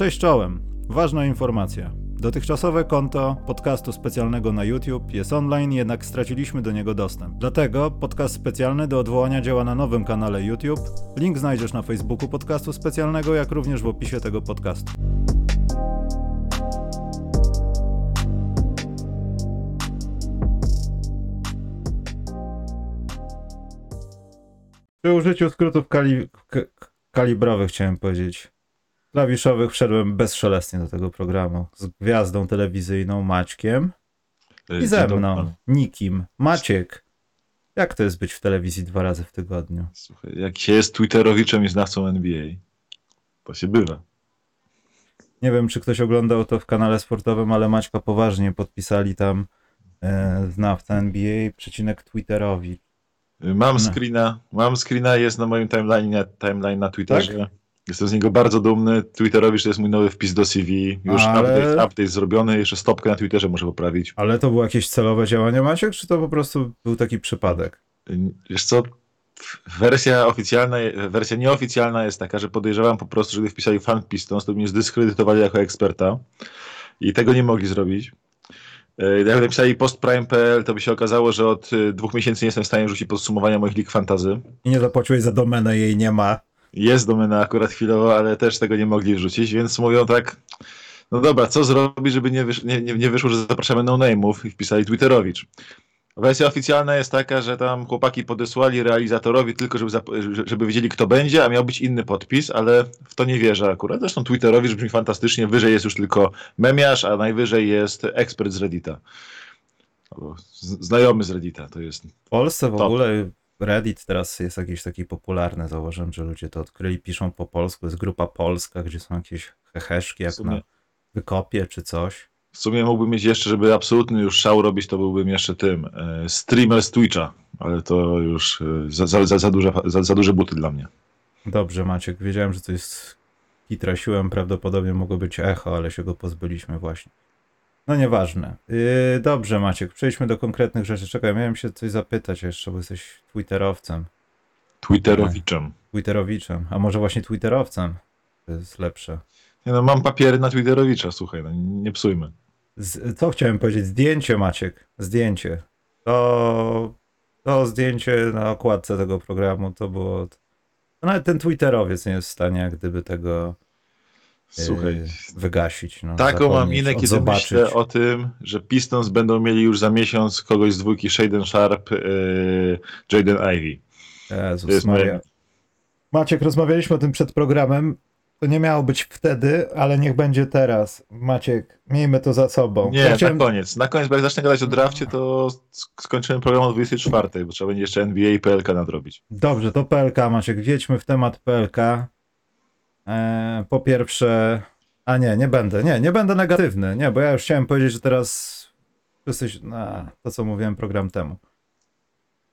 Cześć czołem. Ważna informacja. Dotychczasowe konto podcastu specjalnego na YouTube jest online, jednak straciliśmy do niego dostęp. Dlatego podcast specjalny do odwołania działa na nowym kanale YouTube. Link znajdziesz na Facebooku podcastu specjalnego, jak również w opisie tego podcastu. Przy użyciu skrótów kali... kalibrowych chciałem powiedzieć. Klawiszowych wszedłem bezszelestnie do tego programu. Z gwiazdą telewizyjną Maćkiem i ze mną, nikim. Maciek, jak to jest być w telewizji dwa razy w tygodniu? Słuchaj, jak się jest Twitterowiczem i znawcą NBA, to się bywa. Nie wiem, czy ktoś oglądał to w kanale sportowym, ale Maćka poważnie podpisali tam e, znawca NBA, przecinek Twitterowi. Mam No. screena, mam screena, jest na moim timeline, na, timeline na Twitterze. Tak? Jestem z niego bardzo dumny. Twitterowicz to jest mój nowy wpis do CV. Już Ale- update, update zrobiony, jeszcze stopkę na Twitterze muszę poprawić. Ale to było jakieś celowe działanie Maciek, czy to po prostu był taki przypadek? Wiesz co, wersja oficjalna, wersja nieoficjalna jest taka, że podejrzewam po prostu, że gdy wpisali fan Pistons, to mnie zdyskredytowali jako eksperta i tego nie mogli zrobić. E, Jakby napisali postprime.pl, to by się okazało, że od e, dwóch miesięcy nie jestem w stanie rzucić podsumowania moich lig fantazy. I nie zapłaciłeś za domenę, jej nie ma. Jest domena akurat chwilowo, ale też tego nie mogli wrzucić, więc mówią tak, no dobra, co zrobić, żeby nie, wysz, nie, nie, nie wyszło, że zapraszamy no-name'ów i wpisali Twitterowicz. Wersja oficjalna jest taka, że tam chłopaki podesłali realizatorowi tylko, żeby, żeby wiedzieli, kto będzie, a miał być inny podpis, ale w to nie wierzę akurat. Zresztą Twitterowicz brzmi fantastycznie, wyżej jest już tylko memiarz, a najwyżej jest ekspert z Reddita. Znajomy z Reddita, to jest W Polsce w Top. ogóle Reddit teraz jest jakiś taki popularny. Zauważyłem, że ludzie to odkryli, piszą po polsku. Jest grupa polska, gdzie są jakieś heheszki, jak na wykopie czy coś. W sumie mógłbym mieć jeszcze, żeby absolutny już szał robić, to byłbym jeszcze tym. E, streamer z Twitcha, ale to już e, za, za, za, za, duże, za, za duże buty dla mnie. Dobrze, Maciek, wiedziałem, że to jest kitrasiłem, prawdopodobnie mogło być echo, ale się go pozbyliśmy właśnie. No nieważne. Yy, dobrze, Maciek, przejdźmy do konkretnych rzeczy. Czekaj, miałem się coś zapytać jeszcze, bo jesteś twitterowcem, Twitterowiczem. twitterowiczem, a może właśnie twitterowcem? To jest lepsze. Nie no, mam papiery na Twitterowicza, słuchaj, no, nie psujmy. Z, co chciałem powiedzieć? Zdjęcie, Maciek. Zdjęcie. To, to zdjęcie na okładce tego programu to było. To nawet ten Twitterowiec nie jest w stanie, jak gdyby tego Słuchaj, yy, wygasić. No, taką mam minę, kiedy odzobaczyć. myślę o tym, że Pistons będą mieli już za miesiąc kogoś z dwójki Shaden Sharp, e, Jaden Ivey. To Jezus jest Maria. moje... Maciek, rozmawialiśmy o tym przed programem. To nie miało być wtedy, ale niech będzie teraz. Maciek, miejmy to za sobą. Nie, Ja chciałem- na koniec. Na koniec, bo jak zacznę gadać o drafcie, to sk- skończymy program o 24, bo trzeba będzie jeszcze NBA i PLK nadrobić. Dobrze, to PLK, Maciek. Wjedźmy w temat PLK. E, po pierwsze, a nie, nie będę, nie, nie będę negatywny, nie, bo ja już chciałem powiedzieć, że teraz jesteś, na to co mówiłem program temu.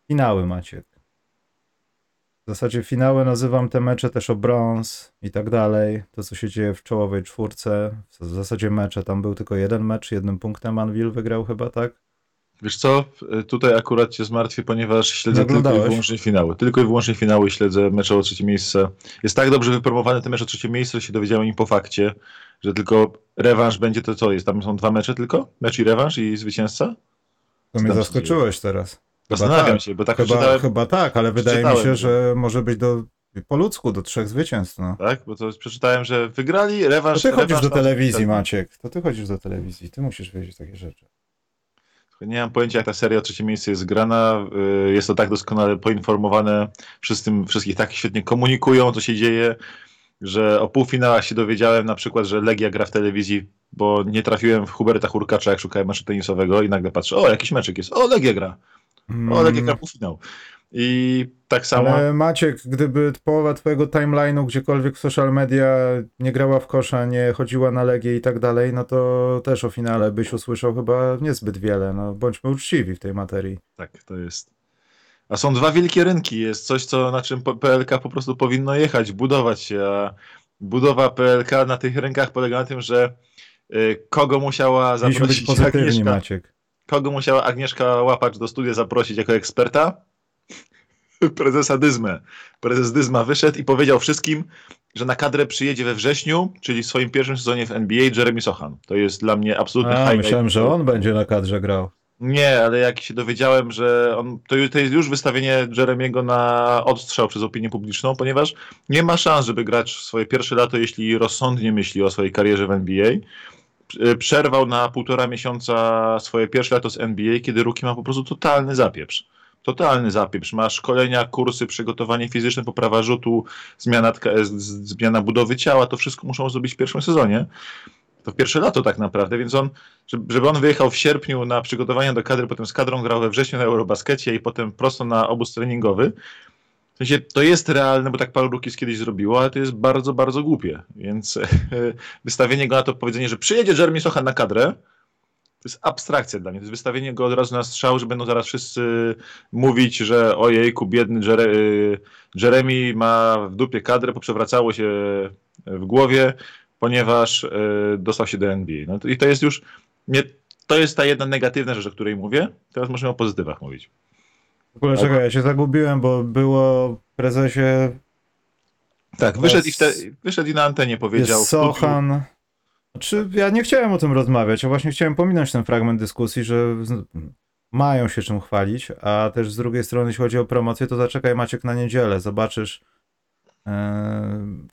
Finały, Maciek. W zasadzie finały nazywam te mecze też o brąz i tak dalej. To, co się dzieje w czołowej czwórce. W zasadzie mecze, tam był tylko jeden mecz, jednym punktem Anvil wygrał chyba, tak? Wiesz co, y, tutaj akurat cię zmartwię, ponieważ śledzę tylko i wyłącznie finały. Tylko i wyłącznie finały śledzę mecze o trzecie miejsce. Jest tak dobrze wypromowany ten mecz o trzecie miejsce, że się dowiedziałem im po fakcie, że tylko rewanż będzie to co jest. Tam są dwa mecze tylko? Mecz i rewanż i zwycięzca? To mnie zaskoczyłeś teraz. Zastanawiam tak. się, bo tak Chyba, przeczytałem, chyba tak, ale wydaje mi się, że może być do, po ludzku do trzech zwycięstw. No. tak? Bo to przeczytałem, że wygrali To rewanż. ty chodzisz do telewizji, Maciek. To ty chodzisz do telewizji. Ty musisz wiedzieć takie rzeczy. Nie mam pojęcia, jak ta seria o trzecie miejsce jest grana. Y, Jest to tak doskonale poinformowane. Wszystkim, wszystkich tak świetnie komunikują, co się dzieje, że o półfinałach się dowiedziałem na przykład, że Legia gra w telewizji, bo nie trafiłem w Huberta Hurkacza, jak szukałem meczu tenisowego i nagle patrzę, o, jakiś meczek jest, o, Legia gra, o, Legia gra półfinał. I tak samo... Ale Maciek, gdyby połowa twojego timeline'u gdziekolwiek w social media nie grała w kosza, nie chodziła na Legię i tak dalej, no to też o finale byś usłyszał chyba niezbyt wiele. No, bądźmy uczciwi w tej materii. Tak, to jest. A są dwa wielkie rynki. Jest coś, co, na czym PLK po prostu powinno jechać, budować się. A budowa PLK na tych rynkach polega na tym, że y, kogo musiała zaprosić pozytywni, Agnieszka, Maciek. kogo musiała Agnieszka Łapacz do studia zaprosić jako eksperta? Prezesa Dyzmę. Prezes Dyzma wyszedł i powiedział wszystkim, że na kadrę przyjedzie we wrześniu, czyli w swoim pierwszym sezonie w NBA Jeremy Sochan. To jest dla mnie absolutny A, highlight. myślałem, że on będzie na kadrze grał. Nie, ale jak się dowiedziałem, że on, to, to jest już wystawienie Jeremiego na odstrzał przez opinię publiczną, ponieważ nie ma szans, żeby grać swoje pierwsze lato, jeśli rozsądnie myśli o swojej karierze w NBA. P- Przerwał na półtora miesiąca swoje pierwsze lato z NBA, kiedy Ruki ma po prostu totalny zapieprz. Totalny zapieprz. Ma szkolenia, kursy, przygotowanie fizyczne, poprawa rzutu, zmiana, zmiana budowy ciała. To wszystko muszą zrobić w pierwszym sezonie. To pierwsze lato tak naprawdę, więc on żeby on wyjechał w sierpniu na przygotowania do kadry, potem z kadrą grał we wrześniu na Eurobaskecie i potem prosto na obóz treningowy. W sensie to jest realne, bo tak paru Rookies kiedyś zrobiło, ale to jest bardzo, bardzo głupie. Więc wystawienie go na to powiedzenie, że przyjedzie Jeremy Sochan na kadrę, to jest abstrakcja dla mnie. To jest wystawienie go od razu na strzał, że będą zaraz wszyscy mówić, że ojejku, biedny Jere y, Jeremy ma w dupie kadrę, poprzewracało się w głowie, ponieważ y, dostał się do NBA. No to, I to jest już nie, to jest ta jedna negatywna rzecz, o której mówię. Teraz możemy o pozytywach mówić. W ogóle czekaj, ja się zagubiłem, bo było prezesie Tak, wyszedł i, wte, wyszedł i na antenie powiedział. jest studiu- Znaczy, ja nie chciałem o tym rozmawiać, a właśnie chciałem pominąć ten fragment dyskusji, że mają się czym chwalić, a też z drugiej strony, jeśli chodzi o promocję, to zaczekaj Maciek na niedzielę, zobaczysz. em,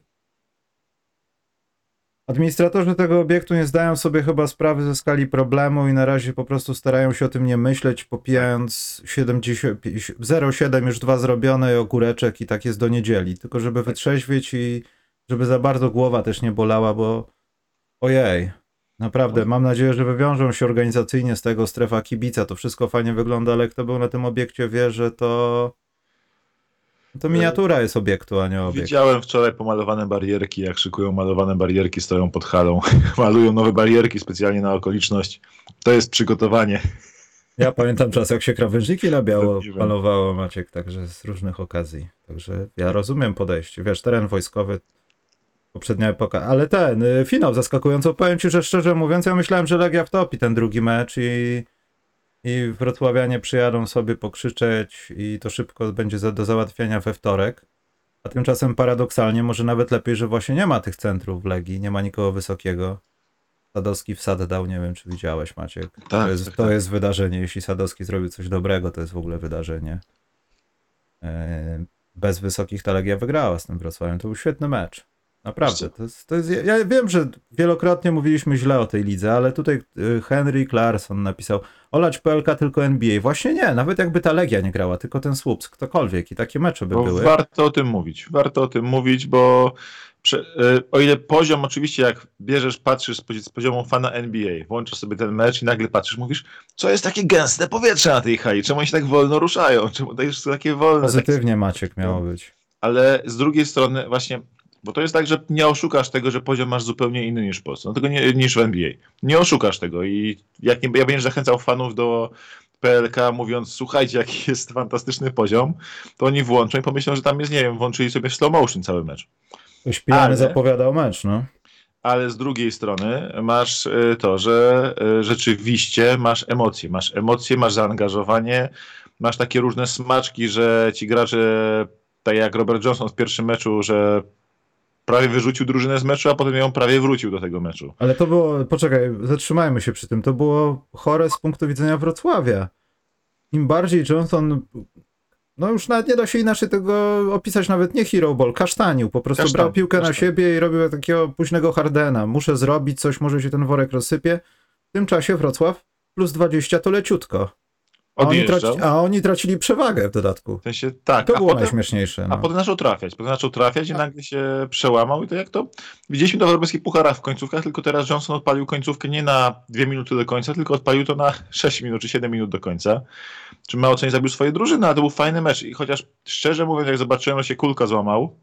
Administratorzy tego obiektu nie zdają sobie chyba sprawy ze skali problemu i na razie po prostu starają się o tym nie myśleć, popijając 70, 0,7 już dwa zrobione i ogóreczek i tak jest do niedzieli. Tylko żeby wytrzeźwieć i żeby za bardzo głowa też nie bolała, bo ojej, naprawdę, mam nadzieję, że wywiążą się organizacyjnie z tego strefa kibica, to wszystko fajnie wygląda, ale kto był na tym obiekcie wie, że to to miniatura jest obiektu, a nie obiekt. Widziałem wczoraj pomalowane barierki, jak szykują malowane barierki, stoją pod halą. Malują nowe barierki specjalnie na okoliczność. To jest przygotowanie. Ja pamiętam czas, jak się krawężniki na biało malowało, Maciek, także z różnych okazji. Także ja rozumiem podejście. Wiesz, teren wojskowy, poprzednia epoka, ale ten, y, finał zaskakująco. Powiem ci, że szczerze mówiąc, ja myślałem, że Legia wtopi ten drugi mecz i, i wrocławianie przyjadą sobie pokrzyczeć i to szybko będzie za, do załatwienia we wtorek. A tymczasem paradoksalnie, może nawet lepiej, że właśnie nie ma tych centrów w Legii, nie ma nikogo wysokiego. Sadowski wsad dał, nie wiem czy widziałeś Maciek. Tak, to jest, tak, to tak. jest wydarzenie. Jeśli Sadowski zrobił coś dobrego, to jest w ogóle wydarzenie. E, Bez wysokich ta Legia wygrała z tym Wrocławiem. To był świetny mecz. Naprawdę. To jest, to jest, ja wiem, że wielokrotnie mówiliśmy źle o tej lidze, ale tutaj y, Henry Clarkson napisał olać PLK tylko NBA. Właśnie nie, nawet jakby ta Legia nie grała, tylko ten Słups, ktokolwiek i takie mecze by Bo były. warto o tym mówić. Warto o tym mówić, bo prze, y, o ile poziom, oczywiście, jak bierzesz, patrzysz z, pozi- z poziomu fana NBA, włączasz sobie ten mecz i nagle patrzysz, mówisz, co jest takie gęste powietrze na tej hali, czemu oni się tak wolno ruszają, czemu to jest takie wolne. Tak, Pozytywnie Maciek miało być. ale z drugiej strony właśnie, bo to jest tak, że nie oszukasz tego, że poziom masz zupełnie inny niż w Polsce, no tego nie, niż w NBA. Nie oszukasz tego i jak nie, ja będziesz zachęcał fanów do PLK mówiąc, słuchajcie, jaki jest fantastyczny poziom, to oni włączą i pomyślą, że tam jest, nie wiem, włączyli sobie slow motion cały mecz. Ktoś pijany Ale- zapowiadał mecz, no. Ale z drugiej strony masz y, to, że y, rzeczywiście masz emocje, masz emocje, masz zaangażowanie, masz takie różne smaczki, że ci gracze, tak jak Robert Johnson w pierwszym meczu, że prawie wyrzucił drużynę z meczu, a potem ją prawie wrócił do tego meczu. Ale to było, poczekaj, zatrzymajmy się przy tym. To było chore z punktu widzenia Wrocławia. Im bardziej Johnson, no już nawet nie da się inaczej tego opisać, nawet nie hero ball, kasztanił, po prostu Kasztan, brał piłkę na kasztan. siebie i robił takiego późnego Hardena. Muszę zrobić coś, może się ten worek rozsypie. W tym czasie Wrocław plus 20 to leciutko. A oni, traci, a oni tracili przewagę w dodatku. W sensie, tak, To a było potem, najśmieszniejsze. a No. potem zaczął trafiać. Potem zaczął trafiać i nagle się przełamał i to jak to... Widzieliśmy to w europejskich pucharach w końcówkach, tylko teraz Johnson odpalił końcówkę nie na dwie minuty do końca, tylko odpalił to na 6 minut czy 7 minut do końca. Czy mało co nie zabił swojej drużyny, ale to był fajny mecz. I chociaż szczerze mówiąc, jak zobaczyłem, że się kulka złamał,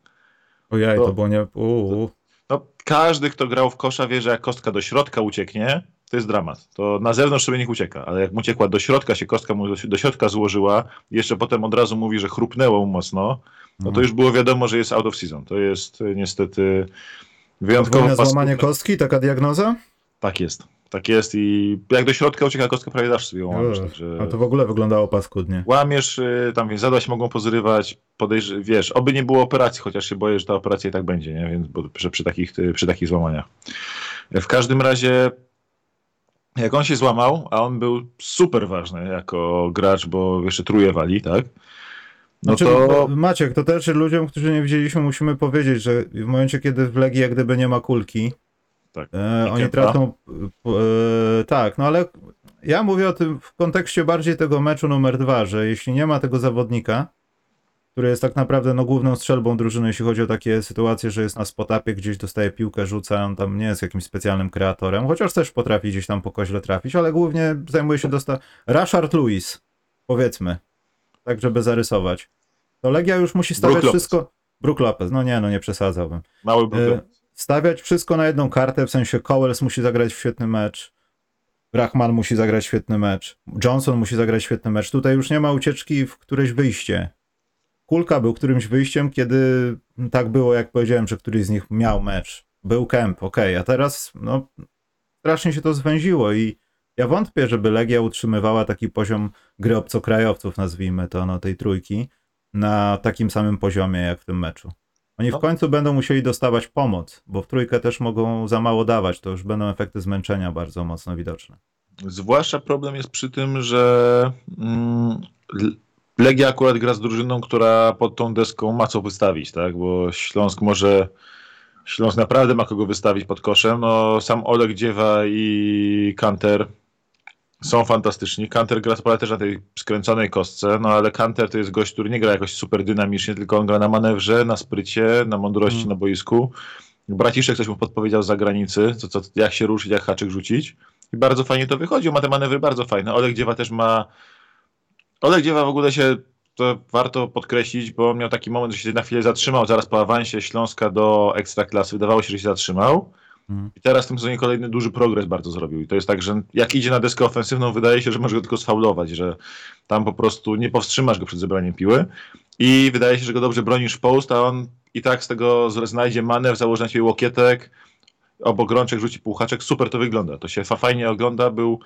Ojej, to- to było nie... Uu. no każdy, kto grał w kosza wie, że jak kostka do środka ucieknie, to jest dramat. To na zewnątrz sobie niech ucieka, ale jak mu uciekła do środka, się kostka mu do, środka złożyła i jeszcze potem od razu mówi, że chrupnęło mu mocno, no to już było wiadomo, że jest out of season. To jest y, niestety wyjątkowo złamanie paskudne. kostki, taka diagnoza? Tak jest. Tak jest i jak do środka ucieka kostka, prawie zawsze sobie ją łamiesz. Także A to w ogóle wyglądało paskudnie. łamiesz, y, tam więc zadła się mogą pozrywać, podejrz, wiesz, oby nie było operacji, chociaż się boję, że ta operacja i tak będzie, nie? Więc, bo przy, przy, takich, y, przy takich złamaniach. W każdym razie jak on się złamał, a on był super ważny jako gracz, bo jeszcze truje wali, tak? No Znaczy, to Maciek, to też ludziom, którzy nie widzieliśmy, musimy powiedzieć, że w momencie, kiedy w Legii jak gdyby nie ma kulki, Tak. e, oni tracą... E, tak, no ale ja mówię o tym w kontekście bardziej tego meczu numer dwa, że jeśli nie ma tego zawodnika, który jest tak naprawdę no, główną strzelbą drużyny, jeśli chodzi o takie sytuacje, że jest na spotapie, gdzieś dostaje piłkę, rzuca, on tam nie jest jakimś specjalnym kreatorem, chociaż też potrafi gdzieś tam po koźle trafić, ale głównie zajmuje się dosta... Rashard Lewis, powiedzmy, tak żeby zarysować. To Legia już musi stawiać Brook Lopez. wszystko... Brook Lopez, no nie, no nie przesadzałbym. mały był. E, stawiać wszystko na jedną kartę, w sensie Cowells musi zagrać świetny mecz, Rachman musi zagrać świetny mecz, Johnson musi zagrać świetny mecz. Tutaj już nie ma ucieczki w któreś wyjście. Kulka był którymś wyjściem, kiedy tak było, jak powiedziałem, że któryś z nich miał mecz. Był Kemp, okej, a teraz no, strasznie się to zwęziło i ja wątpię, żeby Legia utrzymywała taki poziom gry obcokrajowców, nazwijmy to, no tej trójki, na takim samym poziomie jak w tym meczu. Oni w No. końcu będą musieli dostawać pomoc, bo w trójkę też mogą za mało dawać, to już będą efekty zmęczenia bardzo mocno widoczne. Zwłaszcza problem jest przy tym, że mm, Legia akurat gra z drużyną, która pod tą deską ma co wystawić, tak? Bo Śląsk może. Śląsk naprawdę ma kogo wystawić pod koszem. No, sam Oleg Dziewa i Kanter są fantastyczni. Kanter gra spora też na tej skręconej kostce, no ale Kanter to jest gość, który nie gra jakoś super dynamicznie, tylko on gra na manewrze, na sprycie, na mądrości Mm. na boisku. Braciszek coś mu podpowiedział z zagranicy, co, co, jak się ruszyć, jak haczyk rzucić. I bardzo fajnie to wychodzi, ma te manewry bardzo fajne. Oleg Dziewa też ma... Oleg Dziewa w ogóle się, to warto podkreślić, bo miał taki moment, że się na chwilę zatrzymał zaraz po awansie Śląska do Ekstraklasy. Wydawało się, że się zatrzymał. Mhm. I teraz w tym sezonie kolejny duży progres bardzo zrobił. I to jest tak, że jak idzie na deskę ofensywną, wydaje się, że może go tylko sfaulować, że tam po prostu nie powstrzymasz go przed zebraniem piły. I wydaje się, że go dobrze bronisz w post, a on i tak z tego znajdzie manewr, założy na ciebie łokietek, obok rączek rzuci półhaczek. Super to wygląda. To się fa- fajnie ogląda. Był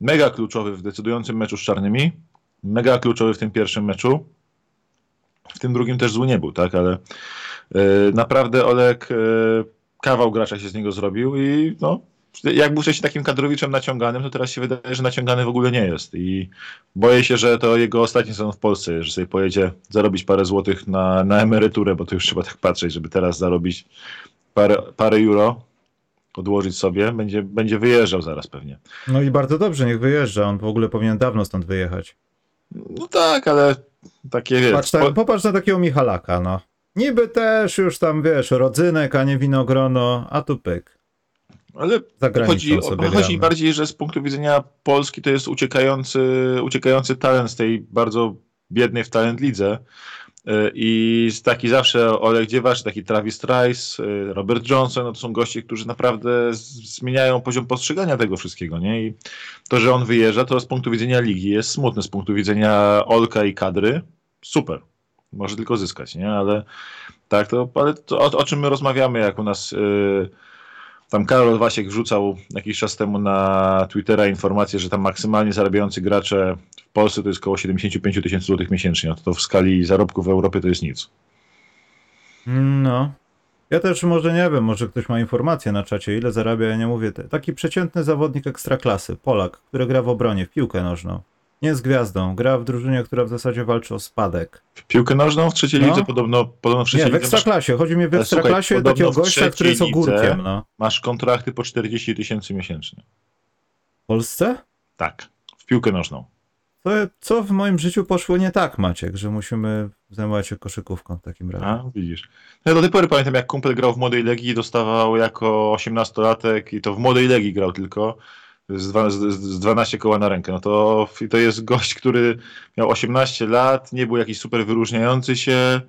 mega kluczowy w decydującym meczu z czarnymi. Mega kluczowy w tym pierwszym meczu. W tym drugim też zły nie był, tak, ale yy, naprawdę Olek yy, kawał gracza się z niego zrobił i no, jak był wcześniej takim kadrowiczem naciąganym, to teraz się wydaje, że naciągany w ogóle nie jest i boję się, że to jego ostatni sezon w Polsce, że sobie pojedzie zarobić parę złotych na, na emeryturę, bo to już trzeba tak patrzeć, żeby teraz zarobić parę, parę euro, odłożyć sobie, będzie, będzie wyjeżdżał zaraz pewnie. No i bardzo dobrze, niech wyjeżdża, on w ogóle powinien dawno stąd wyjechać. No tak, ale takie wiesz, Patrz, tak, po- popatrz na takiego Michalaka, no. Niby też już tam, wiesz, rodzynek, a nie winogrono, a tu pyk. ale Chodzi, chodzi bardziej, że z punktu widzenia Polski to jest uciekający, uciekający talent z tej bardzo biednej w talent lidze. Y, I taki zawsze Oleg Dziewacz, taki Travis Trice, y, Robert Johnson, no to są goście, którzy naprawdę zmieniają poziom postrzegania tego wszystkiego, nie? I to, że on wyjeżdża, to z punktu widzenia ligi jest smutne, z punktu widzenia Olka i kadry, super. Może tylko zyskać, nie? Ale tak, to, ale to o, o czym my rozmawiamy, jak u nas y, tam Karol Wasiek wrzucał jakiś czas temu na Twittera informację, że tam maksymalnie zarabiający gracze w Polsce to jest około 75 tysięcy złotych miesięcznie. No to, w skali zarobków w Europie to jest nic. No. Ja też może nie wiem, może ktoś ma informację na czacie, ile zarabia, ja nie mówię. Taki przeciętny zawodnik ekstraklasy, Polak, który gra w obronie, w piłkę nożną. Nie jest gwiazdą, gra w drużynie, która w zasadzie walczy o spadek. W piłkę nożną w trzeciej No. lidze podobno, podobno w trzeciej Nie, w lidze masz, ekstraklasie, chodzi mi w słuchaj, ekstraklasie podobno takiego gościa, który jest ogórkiem, no. masz kontrakty po 40 tysięcy miesięcznie. W Polsce? Tak, w piłkę nożną. To, co w moim życiu poszło nie tak, Maciek, że musimy zajmować się koszykówką w takim razie. A, widzisz. No Ja do tej pory pamiętam, jak kumpel grał w Młodej Legii i dostawał jako 18-latek i to w Młodej Legii grał tylko z, dwa, z, z 12 koła na rękę. No to, to jest gość, który miał 18 lat, nie był jakiś super wyróżniający się.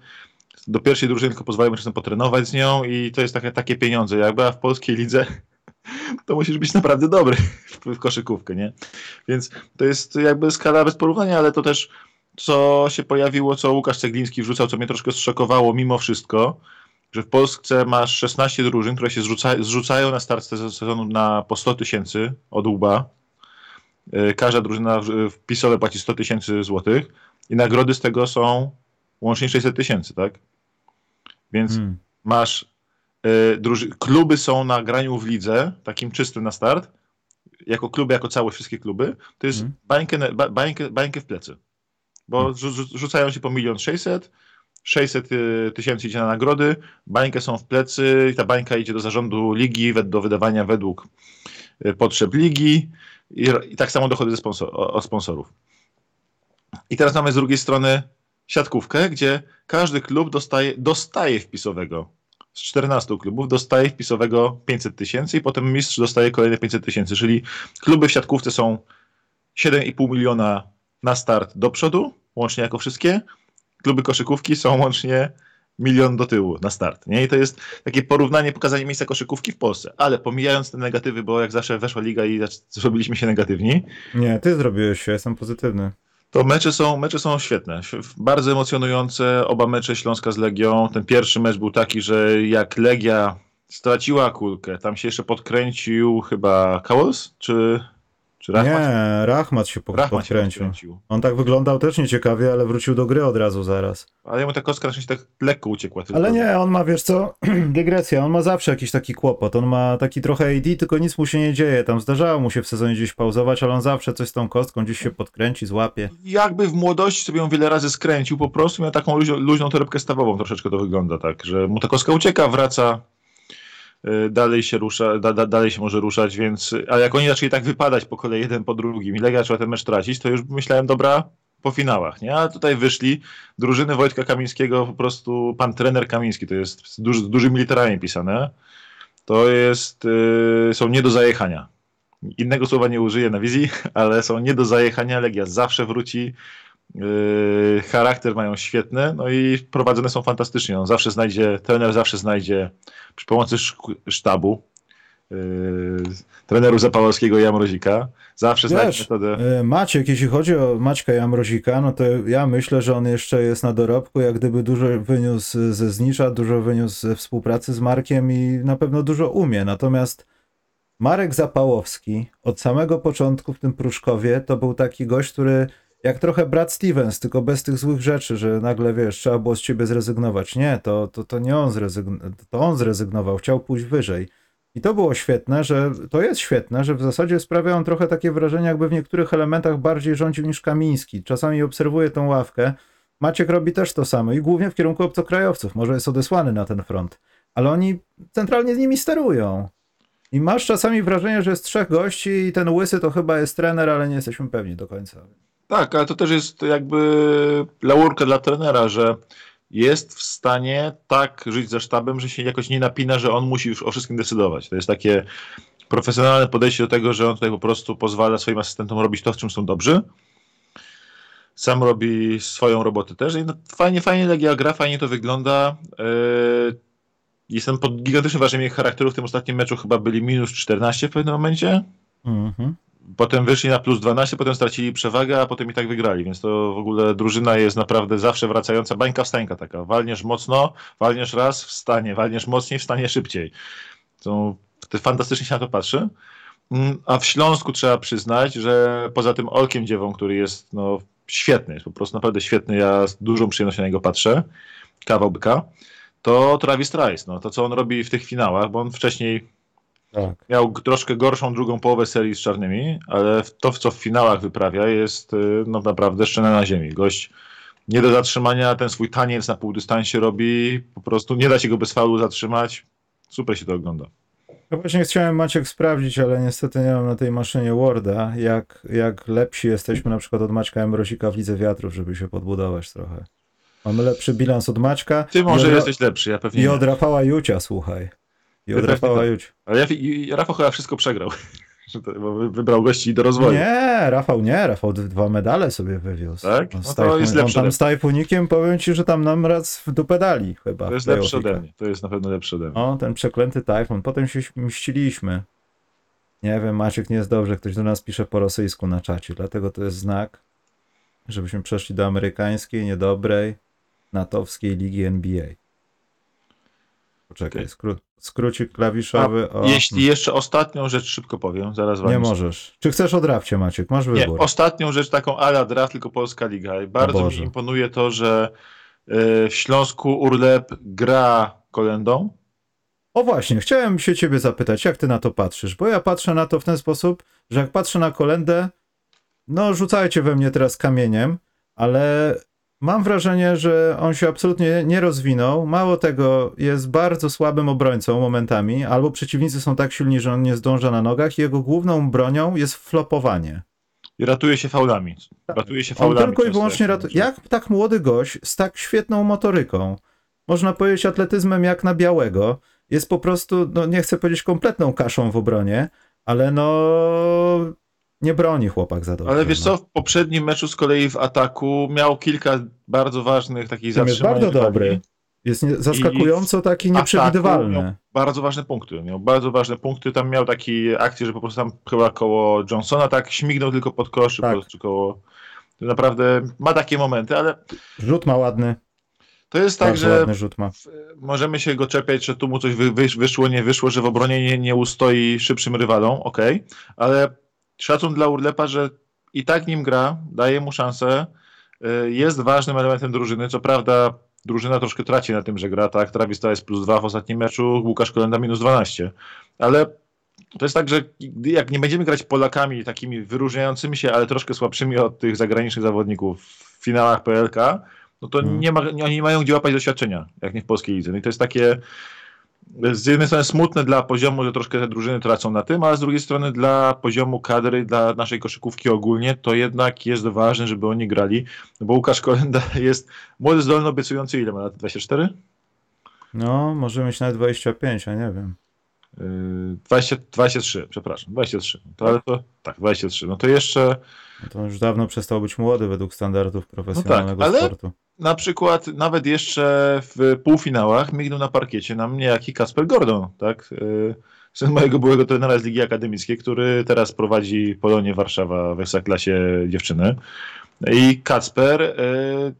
Do pierwszej drużyny tylko pozwalają czasem potrenować z nią i to jest takie, takie pieniądze. Jak była w polskiej lidze, to musisz być naprawdę dobry w koszykówkę, nie? Więc to jest jakby skala bez porównania, ale to też co się pojawiło, co Łukasz Cegliński wrzucał, co mnie troszkę zszokowało mimo wszystko, że w Polsce masz 16 drużyn, które się zrzuca, zrzucają na start sezonu na po 100 tysięcy od łba. E, każda drużyna wpisowe płaci 100 tysięcy złotych i nagrody z tego są łącznie 600 tysięcy, tak? Więc hmm. masz y, druży- kluby są na graniu w lidze, takim czystym na start, jako kluby, jako całość, wszystkie kluby, to jest hmm. bańkę, ba, bańkę, bańkę w plecy. Bo hmm. rzucają się po milion sześćset, 600 y, tysięcy idzie na nagrody, bańkę są w plecy i ta bańka idzie do zarządu ligi, do wydawania według y, potrzeb ligi i, i tak samo dochody sponsor, od sponsorów. I teraz mamy z drugiej strony siatkówkę, gdzie każdy klub dostaje, dostaje wpisowego. Z 14 klubów dostaje wpisowego 500 tysięcy i potem mistrz dostaje kolejne 500 tysięcy, czyli kluby w siatkówce są 7,5 miliona na start do przodu, łącznie jako wszystkie. Kluby koszykówki są łącznie milion do tyłu na start. Nie? I to jest takie porównanie, pokazanie miejsca koszykówki w Polsce. Ale pomijając te negatywy, bo jak zawsze weszła liga i zrobiliśmy się negatywni. Nie, ty zrobiłeś się, jestem pozytywny to mecze są, mecze są świetne. Bardzo emocjonujące. Oba mecze Śląska z Legią. Ten pierwszy mecz był taki, że jak Legia straciła kulkę, tam się jeszcze podkręcił chyba Kaos, czy czy Rachmat? Nie, Rachmat się Rachmat podkręcił. On tak wyglądał też nieciekawie, ale wrócił do gry od razu zaraz. Ale jemu ta kostka szczęście tak lekko uciekła. Tylko. Ale nie, on ma, wiesz co, dygresja, on ma zawsze jakiś taki kłopot. On ma taki trochę AD, tylko nic mu się nie dzieje. Tam zdarzało mu się w sezonie gdzieś pauzować, ale on zawsze coś z tą kostką gdzieś się podkręci, złapie. Jakby w młodości sobie ją wiele razy skręcił, po prostu miał taką luźną, luźną torebkę stawową, troszeczkę to wygląda tak, że mu ta kostka ucieka, wraca, dalej się rusza, da, da, dalej się może ruszać, więc, a jak oni zaczęli tak wypadać po kolei jeden po drugim i Legia trzeba ten mecz tracić, to już myślałem, dobra, po finałach, nie? A tutaj wyszli drużyny Wojtka Kamińskiego, po prostu pan trener Kamiński, to jest z, duży, dużymi literami pisane, to jest, yy, są nie do zajechania. Innego słowa nie użyję na wizji, ale są nie do zajechania, Legia zawsze wróci, Yy, charakter mają świetny, no i prowadzone są fantastycznie. On zawsze znajdzie, trener zawsze znajdzie przy pomocy sztabu, yy, treneru Zapałowskiego Jamrozika, zawsze Wiesz, znajdzie metodę. Yy, Maciek, jeśli chodzi o Maćka Jamrozika, no to ja myślę, że on jeszcze jest na dorobku, jak gdyby dużo wyniósł ze znicza, dużo wyniósł ze współpracy z Markiem i na pewno dużo umie. Natomiast Marek Zapałowski od samego początku w tym Pruszkowie to był taki gość, który jak trochę brat Stevens, tylko bez tych złych rzeczy, że nagle wiesz, trzeba było z ciebie zrezygnować. Nie, to, to, to nie on zrezygnował, to on zrezygnował, chciał pójść wyżej. I to było świetne, że to jest świetne, że w zasadzie sprawia on trochę takie wrażenie, jakby w niektórych elementach bardziej rządził niż Kamiński. Czasami obserwuję tą ławkę. Maciek robi też to samo i głównie w kierunku obcokrajowców. Może jest odesłany na ten front, ale oni centralnie z nimi sterują. I masz czasami wrażenie, że jest trzech gości i ten łysy to chyba jest trener, ale nie jesteśmy pewni do końca. Tak, ale to też jest jakby laurka dla trenera, że jest w stanie tak żyć ze sztabem, że się jakoś nie napina, że on musi już o wszystkim decydować. To jest takie profesjonalne podejście do tego, że on tutaj po prostu pozwala swoim asystentom robić to, w czym są dobrzy. Sam robi swoją robotę też. I no, fajnie, fajnie Legia gra, fajnie to wygląda. Yy, jestem pod gigantycznym wrażeniem charakteru. W tym ostatnim meczu chyba byli minus 14 w pewnym momencie. Mhm. Potem wyszli na plus 12, potem stracili przewagę, a potem i tak wygrali, więc to w ogóle drużyna jest naprawdę zawsze wracająca, bańka wstańka taka. Walniesz mocno, walniesz raz, wstanie, walniesz mocniej, wstanie szybciej. To, fantastycznie się na to patrzy. Mm, a w Śląsku trzeba przyznać, że poza tym Olkiem Dziewą, który jest no, świetny, jest po prostu naprawdę świetny, ja z dużą przyjemnością na niego patrzę, kawał byka, to Travis Trice, no, to co on robi w tych finałach, bo on wcześniej tak. Miał troszkę gorszą drugą połowę serii z czarnymi, ale to, co w finałach wyprawia, jest y, no, naprawdę szczena na ziemi. Gość nie do zatrzymania, ten swój taniec na półdystansie robi, po prostu nie da się go bez faulu zatrzymać. Super się to ogląda. No właśnie chciałem Maciek sprawdzić, ale niestety nie mam na tej maszynie Worda, jak, jak lepsi jesteśmy na przykład od Maćka Emrozika w Lidze Wiatrów, żeby się podbudować trochę. Mamy lepszy bilans od Maćka. Ty może jesteś lepszy, ja pewnie I od Rafała Jucia, słuchaj. I od Rafała Juć. Ale Rafał chyba wszystko przegrał. Bo wybrał gości do rozwoju. Nie, Rafał nie, Rafał dwa medale sobie wywiózł. Tak? No to jest lepsze. On tam z Tajfunikiem powiem ci, że tam nam raz w dupę dali chyba. To jest lepsze ode mnie. To jest na pewno lepsze ode mnie. O, ten przeklęty Tajfun. Potem się mściliśmy. Nie wiem, Maciek nie jest dobrze, ktoś do nas pisze po rosyjsku na czacie, dlatego to jest znak, żebyśmy przeszli do amerykańskiej, niedobrej, natowskiej ligi NBA. Poczekaj, skró skrócik klawiszowy. o, Jeśli jeszcze ostatnią rzecz szybko powiem, zaraz wam Nie możesz. Czy chcesz o drafcie, Maciek? Masz Nie, wybór. ostatnią rzecz taką ala draft, tylko Polska Liga. I bardzo mi imponuje to, że y, w Śląsku Urlep gra kolendą. O właśnie, chciałem się ciebie zapytać, jak ty na to patrzysz? Bo ja patrzę na to w ten sposób, że jak patrzę na kolendę, no rzucajcie we mnie teraz kamieniem, ale mam wrażenie, że on się absolutnie nie rozwinął. Mało tego, jest bardzo słabym obrońcą momentami, albo przeciwnicy są tak silni, że on nie zdąża na nogach i jego główną bronią jest flopowanie. I ratuje się faulami. Ratuje się Tak. On faulami. tylko i wyłącznie ratuje. Jak tak młody gość z tak świetną motoryką, można powiedzieć atletyzmem jak na białego, jest po prostu, no nie chcę powiedzieć kompletną kaszą w obronie, ale no nie broni chłopak za dobrze. Ale wiesz no. co, w poprzednim meczu z kolei w ataku miał kilka bardzo ważnych takich Tym jest zatrzymań. bardzo dobry. Jest zaskakująco taki nieprzewidywalny. Miał bardzo ważne punkty. Miał bardzo ważne punkty. Tam miał taki akcję, że po prostu tam chyba koło Johnsona tak śmignął tylko pod kosz, Tak. tak. czy koło... To naprawdę ma takie momenty, ale Rzut ma ładny, to jest tak, bardzo że ładny rzut ma. możemy się go czepiać, że tu mu coś wy, wysz- wyszło, nie wyszło, że w obronie nie, nie ustoi szybszym rywalom, okej, ale szacun dla Urlepa, że i tak nim gra, daje mu szansę, y, jest ważnym elementem drużyny, co prawda drużyna troszkę traci na tym, że gra, tak, Travis to jest plus 2 w ostatnim meczu, Łukasz Kolenda minus 12, ale to jest tak, że jak nie będziemy grać Polakami takimi wyróżniającymi się, ale troszkę słabszymi od tych zagranicznych zawodników w finałach PLK, no to Mhm. nie ma, oni nie mają gdzie łapać doświadczenia, jak nie w polskiej lidze. No i to jest takie z jednej strony smutne dla poziomu, że troszkę te drużyny tracą na tym, ale z drugiej strony dla poziomu kadry, dla naszej koszykówki ogólnie, to jednak jest ważne, żeby oni grali, no bo Łukasz Kolenda jest młody, zdolny, obiecujący, ile ma lat? 24? No, może mieć nawet 25, a nie wiem. Yy, 20, 23, przepraszam, 23. To, ale to, tak, 23. No to jeszcze No To już dawno przestał być młody według standardów profesjonalnego No ale- sportu. Na przykład nawet jeszcze w półfinałach mignął na parkiecie nam niejaki Kasper Gordon, tak? Yy, Syn mojego byłego trenera z Ligi Akademickiej, który teraz prowadzi Polonię Warszawa w Ekstraklasie dziewczyny. I Kacper, yy,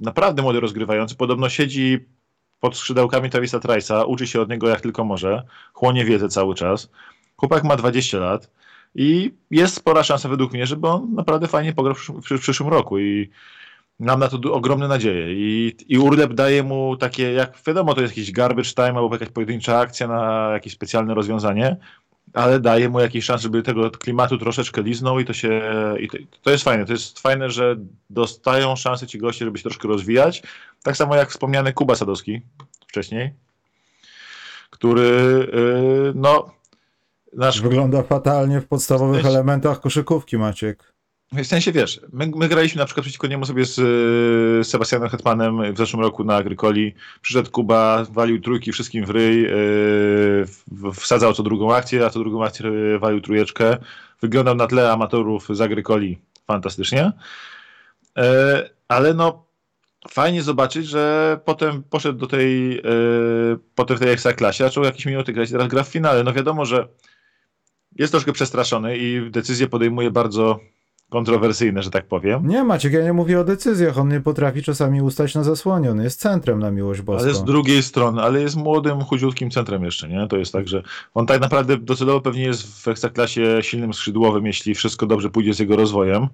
naprawdę młody rozgrywający, podobno siedzi pod skrzydełkami Travisa Trice'a, uczy się od niego jak tylko może, chłonie wiedzę cały czas. Chłopak ma 20 lat i jest spora szansa według mnie, żeby on naprawdę fajnie pograł w przyszłym roku i mam na to ogromne nadzieje. I, I Urlep daje mu takie, jak wiadomo, to jest jakiś garbage time albo jakaś pojedyncza akcja na jakieś specjalne rozwiązanie, ale daje mu jakieś szanse, żeby tego klimatu troszeczkę liznął i to się, i to, to jest fajne. To jest fajne, że dostają szansę ci goście, żeby się troszkę rozwijać. Tak samo jak wspomniany Kuba Sadowski wcześniej, który, yy, no, nasz Wygląda fatalnie w podstawowych elementach koszykówki, Maciek. W sensie wiesz, my, my graliśmy na przykład przeciwko niemu sobie z y, Sebastianem Hetmanem w zeszłym roku na Agrykoli. Przyszedł Kuba, walił trójki wszystkim w ryj, y, wsadzał co drugą akcję, a co drugą akcję y, walił trójeczkę. Wyglądał na tle amatorów z Agrykoli fantastycznie. E, ale no, fajnie zobaczyć, że potem poszedł do tej, y, potem w tej ekstraklasie, zaczął jakieś minuty grać, teraz gra w finale. No wiadomo, że jest troszkę przestraszony i decyzje podejmuje bardzo kontrowersyjne, że tak powiem. Nie, Maciek, ja nie mówię o decyzjach. On nie potrafi czasami ustać na zasłonie. On jest centrem na miłość boską. Ale z drugiej strony, ale jest młodym, chudziutkim centrem jeszcze, nie? To jest tak, że on tak naprawdę docelowo pewnie jest w ekstraklasie silnym skrzydłowym, jeśli wszystko dobrze pójdzie z jego rozwojem.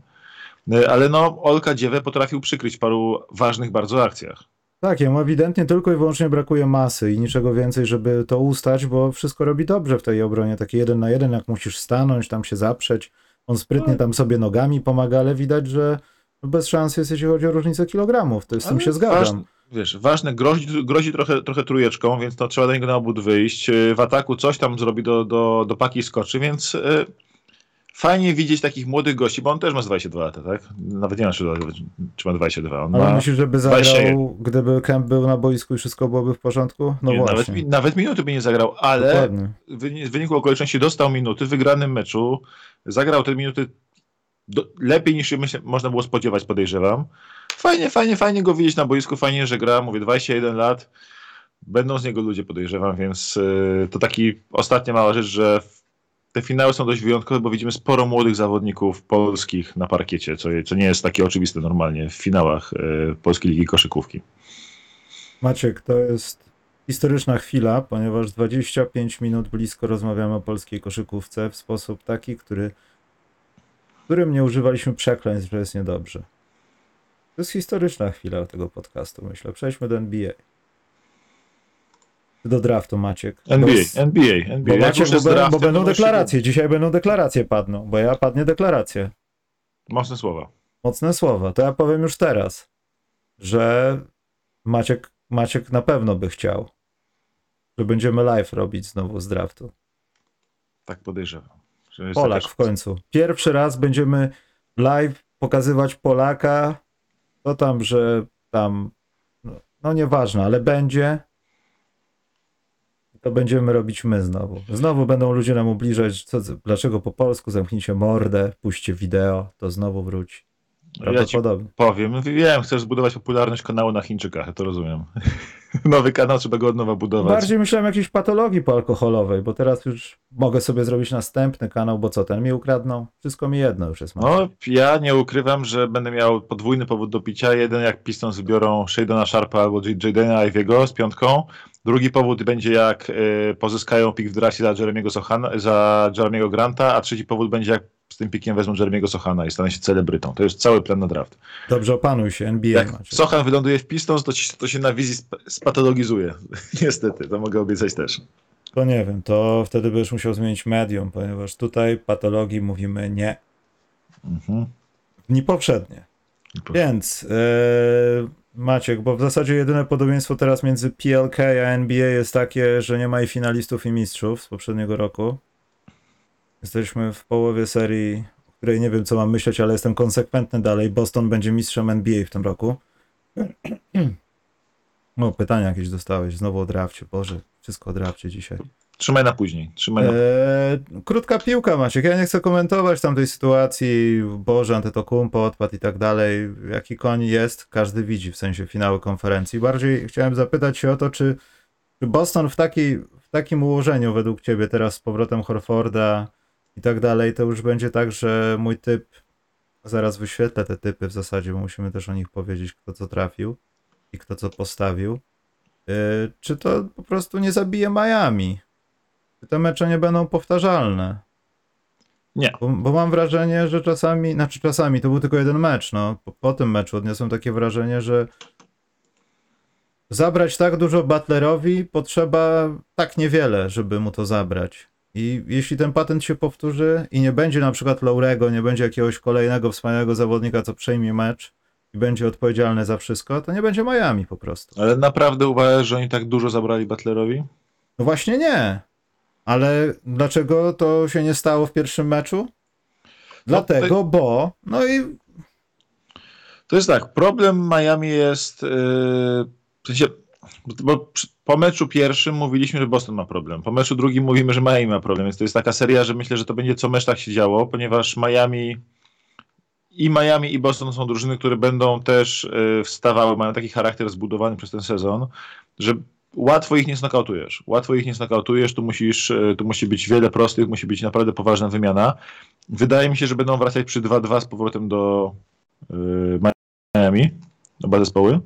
E, Ale no, Olka Dziewę potrafił przykryć w paru ważnych bardzo akcjach. Tak, jemu ewidentnie tylko i wyłącznie brakuje masy i niczego więcej, żeby to ustać, bo wszystko robi dobrze w tej obronie. Takie jeden na jeden, jak musisz stanąć, tam się zaprzeć. On sprytnie tam sobie nogami pomaga, ale widać, że bez szans jest, jeśli chodzi o różnicę kilogramów. To z tym się zgadzam. Ważne, wiesz, ważne, grozi, grozi trochę, trochę trójeczką, więc trzeba do niego na obód wyjść. E, W ataku coś tam zrobi do, do, do paki skoczy, więc e, fajnie widzieć takich młodych gości, bo on też ma z 22 lata, tak? Nawet nie ma czy, czy ma 22. On Ale ma, myślisz, żeby zagrał, 21. gdyby Kemp był na boisku i wszystko byłoby w porządku? No nie, nawet, właśnie. mi- nawet minuty by nie zagrał, ale Dokładnie. w wyni- w wyniku okoliczności dostał minuty w wygranym meczu, zagrał te minuty do, lepiej niż się myślę, można było spodziewać, podejrzewam. Fajnie, fajnie, fajnie go widzieć na boisku, fajnie, że gra, mówię, 21 lat, będą z niego ludzie, podejrzewam, więc y, to taki ostatnia mała rzecz, że te finały są dość wyjątkowe, bo widzimy sporo młodych zawodników polskich na parkiecie, co, co nie jest takie oczywiste normalnie w finałach y, Polskiej Ligi Koszykówki. Maciek, to jest historyczna chwila, ponieważ 25 minut blisko rozmawiamy o polskiej koszykówce w sposób taki, który, którym nie używaliśmy przekleństw, że jest niedobrze. To jest historyczna chwila tego podcastu, myślę. Przejdźmy do NBA. Do draftu, Maciek. NBA, Bo NBA, NBA. Bo, Maciek, bo, draftem, bo będą deklaracje. Dzisiaj będą deklaracje padną, bo ja padnie deklaracje. Mocne słowa. Mocne słowa. To ja powiem już teraz, że Maciek, Maciek na pewno by chciał, że będziemy live robić znowu z draftu. Tak podejrzewam. Polak w końcu. Pierwszy raz będziemy live pokazywać Polaka. To tam, że tam, no, no nieważne, ale będzie. To będziemy robić my znowu. Znowu będą ludzie nam ubliżać, co, dlaczego po polsku, zamknijcie mordę, puśćcie wideo, to znowu wróci. Ja ci Prawdopodobnie. powiem, wiem, chcesz zbudować popularność kanału na Chińczykach, ja to rozumiem. Nowy kanał, trzeba go od nowa budować. Bardziej myślałem o jakiejś patologii poalkoholowej, bo teraz już mogę sobie zrobić następny kanał, bo co, ten mi ukradną? Wszystko mi jedno już jest. No, ja nie ukrywam, że będę miał podwójny powód do picia. Jeden, jak Pistons wybiorą Shadona Sharpa albo Jadena Iviego z piątką. Drugi powód będzie, jak y, pozyskają pik w drafcie za Jeremiego, za Jeremiego Granta, a trzeci powód będzie, jak z tym pikiem wezmą Jeremiego Sochana i stanę się celebrytą. To jest cały plan na draft. Dobrze, opanuj się, NBA Jak macie. Sochan wyląduje w Pistons, to, to się na wizji sp- spatologizuje. Niestety, to mogę obiecać też. To nie wiem, to wtedy będziesz musiał zmienić medium, ponieważ tutaj patologii mówimy nie. Mhm. Dni poprzednie. Więc e, Maciek, bo w zasadzie jedyne podobieństwo teraz między PLK a NBA jest takie, że nie ma i finalistów i mistrzów z poprzedniego roku. Jesteśmy w połowie serii, o której nie wiem co mam myśleć, ale jestem konsekwentny dalej. Boston będzie mistrzem NBA w tym roku. No, pytania jakieś dostałeś, znowu o drafcie. Boże, wszystko o drafcie dzisiaj. Trzymaj na później. Trzymaj na... Eee, krótka piłka, Maciek. Ja nie chcę komentować tamtej sytuacji. Boże, Antetokounmpo odpadł i tak dalej. Jaki koń jest, każdy widzi w sensie finały konferencji. Bardziej chciałem zapytać się o to, czy, Boston w, takiej, w takim ułożeniu według ciebie teraz z powrotem Horforda i tak dalej, to już będzie tak, że mój typ, zaraz wyświetlę te typy w zasadzie, bo musimy też o nich powiedzieć, kto co trafił i kto co postawił. Eee, czy to po prostu nie zabije Miami? Czy te mecze nie będą powtarzalne? Nie. Bo, bo mam wrażenie, że czasami, znaczy czasami, to był tylko jeden mecz, no. Po, po tym meczu odniosłem takie wrażenie, że zabrać tak dużo Butlerowi potrzeba tak niewiele, żeby mu to zabrać. I jeśli ten patent się powtórzy i nie będzie na przykład Laurego, nie będzie jakiegoś kolejnego wspaniałego zawodnika, co przejmie mecz i będzie odpowiedzialny za wszystko, to nie będzie Miami po prostu. Ale naprawdę uważasz, że oni tak dużo zabrali Butlerowi? No właśnie nie. Ale dlaczego to się nie stało w pierwszym meczu? Dlatego, bo. No i To jest tak, problem Miami jest. Yy, w sensie, bo przy- po meczu pierwszym mówiliśmy, że Boston ma problem. Po meczu drugim mówimy, że Miami ma problem. Więc to jest taka seria, że myślę, że to będzie co mecz tak się działo, ponieważ Miami. I Miami i Boston są drużyny, które będą też yy, wstawały, mają taki charakter zbudowany przez ten sezon, że łatwo ich nie znakautujesz. Łatwo ich nie znakautujesz, tu, musisz, yy, tu musi być wiele prostych, musi być naprawdę poważna wymiana. Wydaje mi się, że będą wracać przy 2-2 z powrotem do yy, Miami, oba zespoły.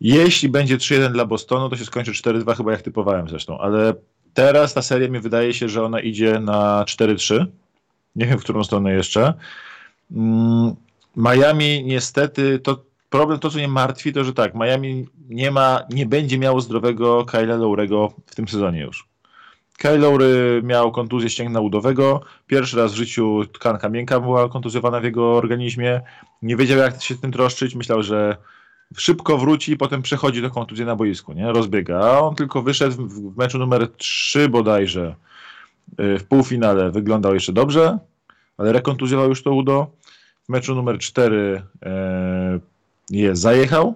Jeśli będzie 3-1 dla Bostonu, to się skończy 4-2, chyba jak typowałem zresztą, ale teraz ta seria mi wydaje się, że ona idzie na 4-3. Nie wiem, w którą stronę jeszcze. Mm, Miami niestety, to problem, to co mnie martwi, to że tak, Miami nie ma, nie będzie miało zdrowego Kyla Lowrego w tym sezonie już. Kyle Lowry miał kontuzję ścięgna udowego. Pierwszy raz w życiu tkanka miękka była kontuzjowana w jego organizmie. Nie wiedział, jak się tym troszczyć. Myślał, że szybko wróci i potem przechodzi do kontuzji na boisku, nie? Rozbiega. A on tylko wyszedł w, meczu numer 3 bodajże y, w półfinale. Wyglądał jeszcze dobrze, ale rekontuzjował już to udo. W meczu numer 4 e, je zajechał.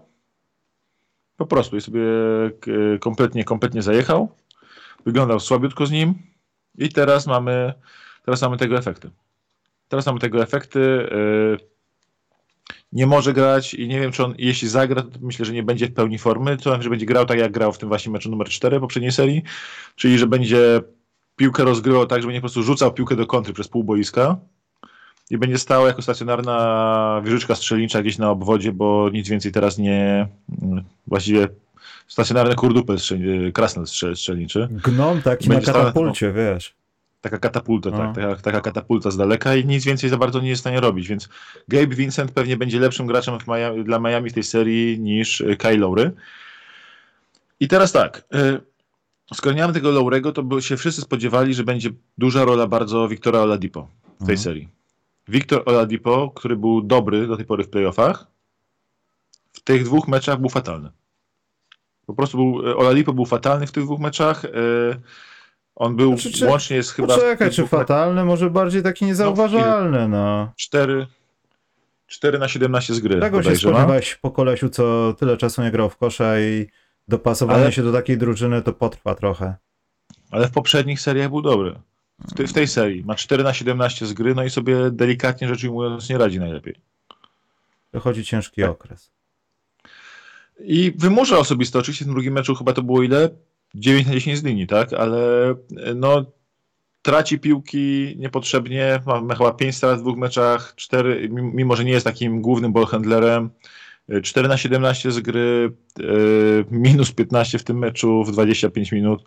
Po prostu i sobie k- kompletnie, kompletnie zajechał. Wyglądał słabiutko z nim i teraz mamy, teraz mamy tego efekty. Teraz mamy tego efekty. Nie może grać i nie wiem, czy on, jeśli zagra, to myślę, że nie będzie w pełni formy, to że będzie grał tak, jak grał w tym właśnie meczu numer 4 poprzedniej serii, czyli, że będzie piłkę rozgrywał tak, żeby nie po prostu rzucał piłkę do kontry przez pół boiska i będzie stał jako stacjonarna wieżyczka strzelnicza gdzieś na obwodzie, bo nic więcej teraz nie, właściwie stacjonarny kurdupel strzel- krasnal strzel- strzelniczy. Gnom taki Będzie na stała- katapulcie, wiesz. Taka katapulta, No. tak, taka, taka katapulta z daleka i nic więcej za bardzo nie jest w stanie robić, więc Gabe Vincent pewnie będzie lepszym graczem Miami, dla Miami w tej serii niż y, Kyle Lowry. I teraz tak, y, skoro nie mamy tego Lowrego, to by się wszyscy spodziewali, że będzie duża rola bardzo Wiktora Oladipo w tej Mhm. serii. Wiktor Oladipo, który był dobry do tej pory w playoffach, w tych dwóch meczach był fatalny. Po prostu był, y, Oladipo był fatalny w tych dwóch meczach. y, On był Znaczy, czy- łącznie jest chyba. Poczekaj, czy fatalny, może bardziej taki niezauważalny, no. 4, 4 na 17 z gry. Czego się no. spodziewałeś po kolesiu, co tyle czasu nie grał w kosza i dopasowanie Ale- się do takiej drużyny to potrwa trochę. Ale w poprzednich seriach był dobry. W, tej- w tej serii ma 4 na 17 z gry, no i sobie delikatnie rzecz ujmując nie radzi najlepiej. Wychodzi ciężki Tak. okres. I wymusza osobiste. Oczywiście w tym drugim meczu chyba to było ile? 9 na 10 z linii, tak? Ale e, no traci piłki niepotrzebnie. Ma, ma chyba 5 strat w dwóch meczach, 4, mimo że nie jest takim głównym ballhandlerem. E, 4 na 17 z gry, e, minus 15 w tym meczu w 25 minut.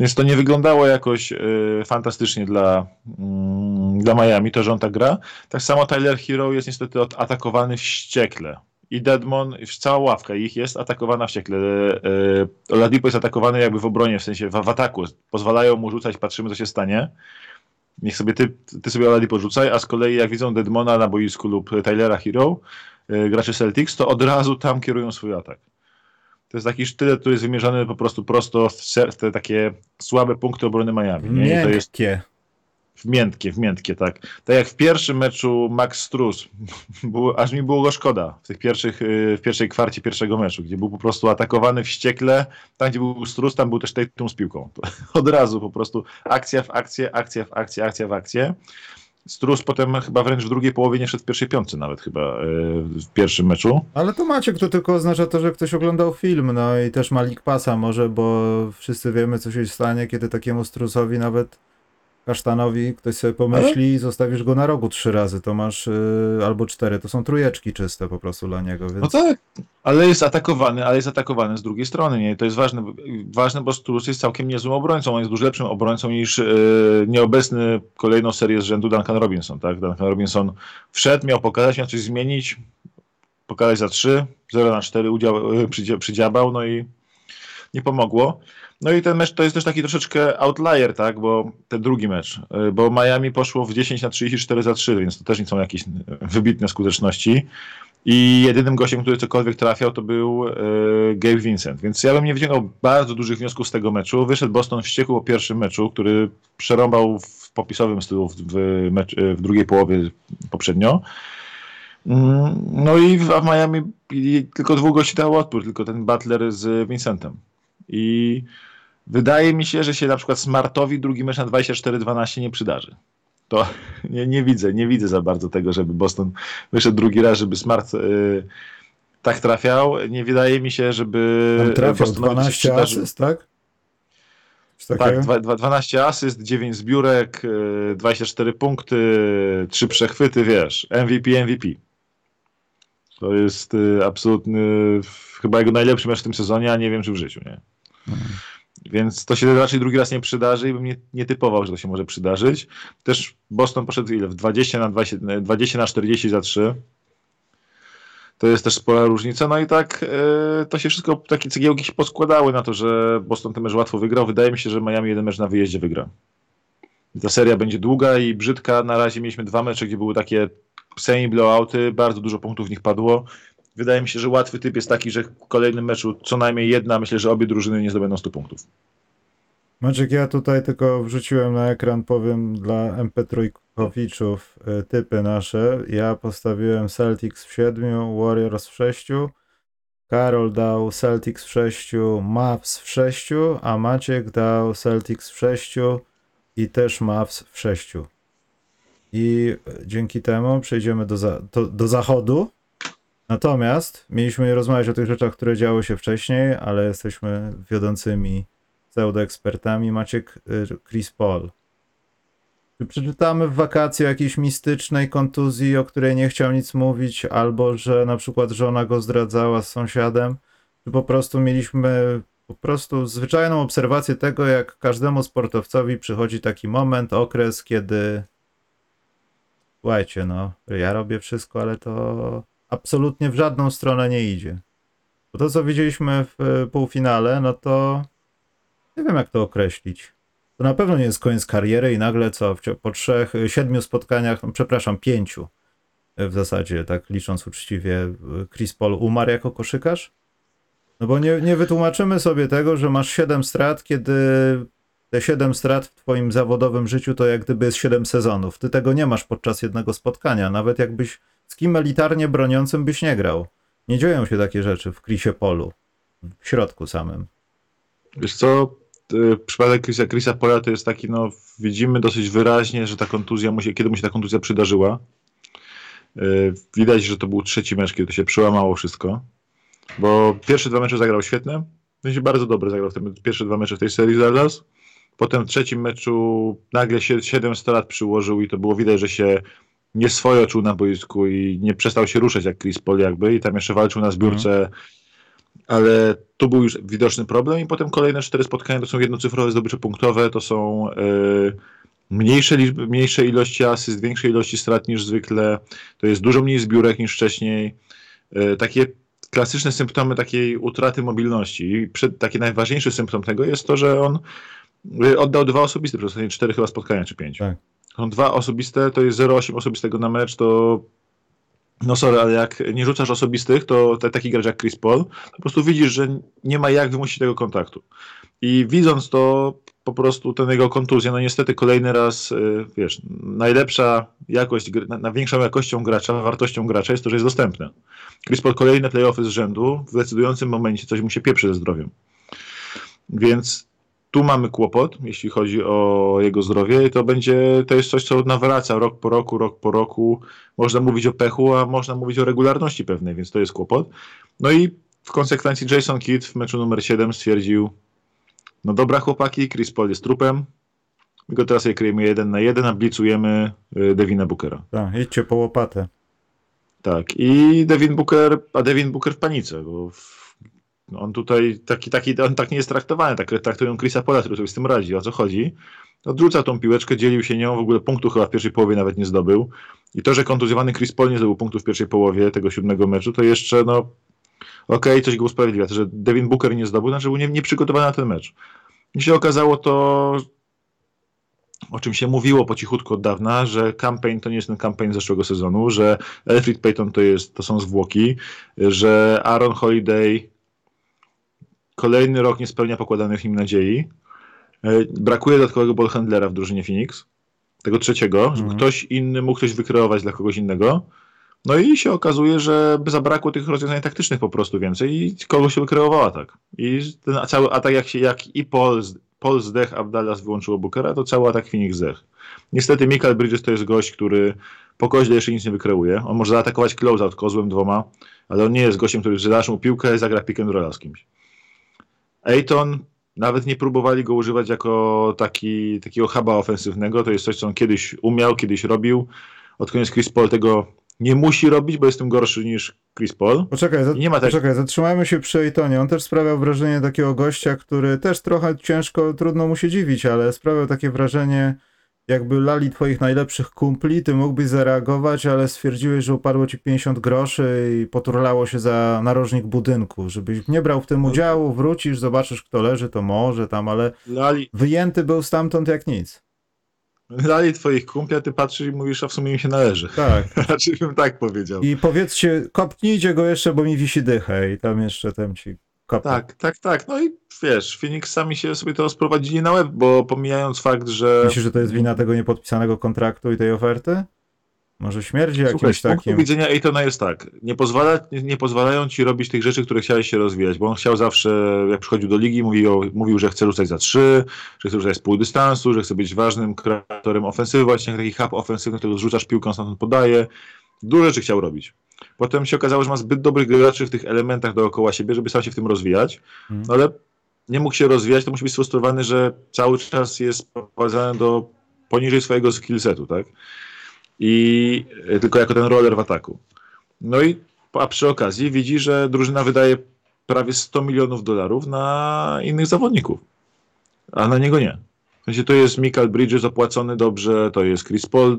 Więc to nie wyglądało jakoś e, fantastycznie dla, mm, dla Miami, to że on tak gra. Tak samo Tyler Hero jest niestety atakowany wściekle. I Deadmon, już cała ławka ich jest atakowana wściekle. E, e, Oladipo jest atakowany jakby w obronie, w sensie w, w ataku. Pozwalają mu rzucać, patrzymy co się stanie. Niech sobie ty, ty sobie Oladipo rzucaj, a z kolei jak widzą Deadmona na boisku lub Tylera Hero, e, graczy Celtics, to od razu tam kierują swój atak. To jest taki sztylet, który jest wymierzony po prostu prosto w, te takie słabe punkty obrony Miami. Nie? I to jest Miękkie. W miętkie, w miętkie, tak. Tak jak w pierwszym meczu Max było, aż mi było go szkoda w tych pierwszych, y, w pierwszej kwarcie pierwszego meczu, gdzie był po prostu atakowany wściekle, tam gdzie był Strus, tam był też Tatum z piłką. Od razu po prostu akcja w akcję, akcja w akcję, akcja w akcję. Strus potem chyba wręcz w drugiej połowie nie szedł w pierwszej piątce nawet chyba y, w pierwszym meczu. Ale to Maciek, to tylko oznacza to, że ktoś oglądał film, no i też ma League Passa może, bo wszyscy wiemy, co się stanie, kiedy takiemu strusowi, nawet kasztanowi, ktoś sobie pomyśli i zostawisz go na rogu trzy razy, to masz, yy, albo cztery, to są trójeczki czyste po prostu dla niego, więc... No tak, ale jest atakowany, ale jest atakowany z drugiej strony. Nie? To jest ważne, ważne, bo Strus jest całkiem niezłym obrońcą. On jest dużo lepszym obrońcą niż e, nieobecny kolejną serię z rzędu Duncan Robinson. Tak? Duncan Robinson wszedł, miał pokazać, miał coś zmienić, pokazać za 3, 0 na 4, udział, przydzia- przydziabał, no i nie pomogło. No i ten mecz to jest też taki troszeczkę outlier, tak, bo ten drugi mecz, e, bo Miami poszło w 10 na 34 za 3, więc to też nie są jakieś wybitne skuteczności. I jedynym gościem, który cokolwiek trafiał, to był e, Gabe Vincent. Więc ja bym nie wyciągał bardzo dużych wniosków z tego meczu. Wyszedł Boston wściekły po pierwszym meczu, który przerąbał w popisowym stylu w, mecz, w drugiej połowie poprzednio. Mm, No i w, Miami tylko dwóch gości dało odpór, tylko ten Butler z Vincentem. I wydaje mi się, że się na przykład Smartowi drugi mecz na 24-12 nie przydarzy. To nie, nie widzę, nie widzę za bardzo tego, żeby Boston wyszedł drugi raz, żeby Smart y, tak trafiał. Nie wydaje mi się, żeby Tam trafiał Bostonowi coś 12 przydarzyło. asyst, tak? Tak, takiego? dwa- dwa- 12 asyst, 9 zbiórek, y, 24 punkty, 3 przechwyty, wiesz, MVP, MVP. To jest y, absolutny, chyba jego najlepszy mecz w tym sezonie, a nie wiem czy w życiu, nie? Więc to się raczej drugi raz nie przydarzy i bym nie, nie typował, że to się może przydarzyć. Też Boston poszedł ile? W 20 na, 20, 20 na 40 za 3. To jest też spora różnica. No i tak e, to się wszystko, takie cegiełki się poskładały na to, że Boston ten mecz łatwo wygrał. Wydaje mi się, że Miami jeden mecz na wyjeździe wygra. Ta seria będzie długa i brzydka. Na razie mieliśmy dwa mecze, gdzie były takie semi-blowouty, bardzo dużo punktów w nich padło. Wydaje mi się, że łatwy typ jest taki, że w kolejnym meczu co najmniej jedna, myślę, że obie drużyny nie zdobędą 100 punktów. Maciek, ja tutaj tylko wrzuciłem na ekran, powiem dla MP3-kowiczów y, typy nasze. Ja postawiłem Celtics w 7, Warriors w 6, Karol dał Celtics w 6, Mavs w 6, a Maciek dał Celtics w 6 i też Mavs w 6. I dzięki temu przejdziemy do, za do, do zachodu. Natomiast mieliśmy rozmawiać o tych rzeczach, które działy się wcześniej, ale jesteśmy wiodącymi pseudoekspertami. Maciek y, Chris Paul. Czy przeczytamy w wakacje jakiejś mistycznej kontuzji, o której nie chciał nic mówić, albo że na przykład żona go zdradzała z sąsiadem? Czy po prostu mieliśmy Po prostu zwyczajną obserwację tego, jak każdemu sportowcowi przychodzi taki moment, okres, kiedy słuchajcie, no, ja robię wszystko, ale to absolutnie w żadną stronę nie idzie. Bo to, co widzieliśmy w półfinale, no to nie wiem, jak to określić. To na pewno nie jest koniec kariery i nagle co, po trzech, siedmiu spotkaniach, no, przepraszam, pięciu w zasadzie, tak licząc uczciwie, Chris Paul umarł jako koszykarz? No bo nie, nie wytłumaczymy sobie tego, że masz 7 strat, kiedy te 7 strat w twoim zawodowym życiu to jak gdyby jest 7 sezonów. Ty tego nie masz podczas jednego spotkania. Nawet jakbyś z kim elitarnie broniącym byś nie grał. Nie dzieją się takie rzeczy w Chrisie Polu. W środku samym. Wiesz co, przypadek Chrisa, Chrisa Pola to jest taki, no widzimy dosyć wyraźnie, że ta kontuzja, mu się, kiedy mu się ta kontuzja przydarzyła. Widać, że to był trzeci mecz, kiedy to się przełamało wszystko. Bo pierwsze dwa mecze zagrał świetne. Się bardzo dobrze zagrał w tym pierwsze dwa mecze w tej serii z Dallas. Potem w trzecim meczu nagle się 700 lat przyłożył i to było widać, że się nie swoje czuł na boisku i nie przestał się ruszać jak Chris Paul jakby i tam jeszcze walczył na zbiórce, ale tu był już widoczny problem i potem kolejne cztery spotkania to są jednocyfrowe zdobycze punktowe, to są yy, mniejsze, liczby, mniejsze ilości asyst, większe ilości strat niż zwykle, to jest dużo mniej zbiórek niż wcześniej, yy, takie klasyczne symptomy takiej utraty mobilności. I przed, taki najważniejszy symptom tego jest to, że on y, oddał dwa osobiste przez ostatnie cztery chyba spotkania, czy pięć. Tak. Są dwa osobiste, to jest 0,8 osobistego na mecz, to no sorry, ale jak nie rzucasz osobistych, to taki gracz jak Chris Paul, po prostu widzisz, że nie ma jak wymusić tego kontaktu. I widząc to, po prostu ten jego kontuzja, no niestety kolejny raz, y, wiesz, najlepsza jakość, największą jakością gracza, wartością gracza jest to, że jest dostępny. Chris Paul kolejne playoffy z rzędu, w decydującym momencie coś mu się pieprzy ze zdrowiem. Więc tu mamy kłopot, jeśli chodzi o jego zdrowie i to będzie, to jest coś, co nawraca rok po roku, rok po roku. Można mówić o pechu, a można mówić o regularności pewnej, więc to jest kłopot. No i w konsekwencji Jason Kidd w meczu numer 7 stwierdził, no dobra chłopaki, Chris Paul jest trupem, my go teraz je kryjemy jeden na jeden, a blicujemy y, Devina Bookera. Tak, idźcie po łopatę. Tak, i Devin Booker, a Devin Booker w panice, bo on tutaj taki, taki, on tak nie jest traktowany, tak traktują Chrisa Pola, który sobie z tym radzi. O co chodzi? Odrzucał tą piłeczkę, dzielił się nią, w ogóle punktu chyba w pierwszej połowie nawet nie zdobył. I to, że kontuzjowany Chris Paul nie zdobył punktu w pierwszej połowie tego siódmego meczu, to jeszcze, no, okej, okay, coś go usprawiedliwia. To, że Devin Booker nie zdobył, znaczy był nie, przygotowany na ten mecz. I się okazało to, o czym się mówiło po cichutku od dawna, że campaign to nie jest ten campaign zeszłego sezonu, że Elfrid Payton to, jest, to są zwłoki, że Aaron Holiday kolejny rok nie spełnia pokładanych im nadziei. E, brakuje dodatkowego ballhandlera w drużynie Phoenix, tego trzeciego, żeby mhm. ktoś inny mógł coś wykreować dla kogoś innego. No i się okazuje, że zabrakło tych rozwiązań taktycznych po prostu więcej i kogoś się wykreowała tak. I ten cały atak, jak, się, jak i Paul, Paul zdech, a Dallas wyłączyło Bookera, to cały atak Phoenix zdech. Niestety Michael Bridges to jest gość, który po koźle jeszcze nic nie wykreuje. On może zaatakować closeout kozłem dwoma, ale on nie jest gościem, który zadasz mu piłkę i zagra pick and z kimś. Ayton nawet nie próbowali go używać jako taki, takiego huba ofensywnego. To jest coś, co on kiedyś umiał, kiedyś robił. Od koniec Chris Paul tego nie musi robić, bo jest tym gorszy niż Chris Paul. Poczekaj, za, nie ma tak... poczekaj, zatrzymajmy się przy Aytonie. On też sprawiał wrażenie takiego gościa, który też trochę ciężko, trudno mu się dziwić, ale sprawiał takie wrażenie jakby lali twoich najlepszych kumpli, ty mógłbyś zareagować, ale stwierdziłeś, że upadło ci 50 groszy i poturlało się za narożnik budynku, żebyś nie brał w tym no. udziału, wrócisz, zobaczysz kto leży, to może tam, ale lali. wyjęty był stamtąd jak nic. Lali twoich kumpli, a ty patrzysz i mówisz, a w sumie mi się należy. Tak. Raczej bym tak powiedział. I powiedzcie, kopnijcie go jeszcze, bo mi wisi dychę i tam jeszcze tem ci kopę. Tak, tak, tak. No i wiesz, Phoenix sami się sobie to sprowadzili na web, bo pomijając fakt, że... Myślisz, że to jest wina tego niepodpisanego kontraktu i tej oferty? Może śmierdzi jakimś Słuchaj, z takim... punktu widzenia Ejtona jest tak, nie, pozwala, nie, nie, pozwalają ci robić tych rzeczy, które chciałeś się rozwijać, bo on chciał zawsze, jak przychodził do ligi, mówił, mówił że chce rzucać za trzy, że chce rzucać z pół dystansu, że chce być ważnym kreatorem ofensywy, właśnie taki hub ofensywny, który rzucasz piłką, stamtąd podaje. Dużo rzeczy chciał robić. Potem się okazało, że ma zbyt dobrych graczy w tych elementach dookoła siebie, żeby sam się w tym rozwijać, hmm. ale nie mógł się rozwijać, to musi być sfrustrowany, że cały czas jest prowadzony do poniżej swojego skillsetu, tak? I tylko jako ten roller w ataku. No i a przy okazji widzi, że drużyna wydaje prawie 100 milionów dolarów na innych zawodników, a na niego nie. W sensie to jest Michael Bridges opłacony dobrze, to jest Chris Paul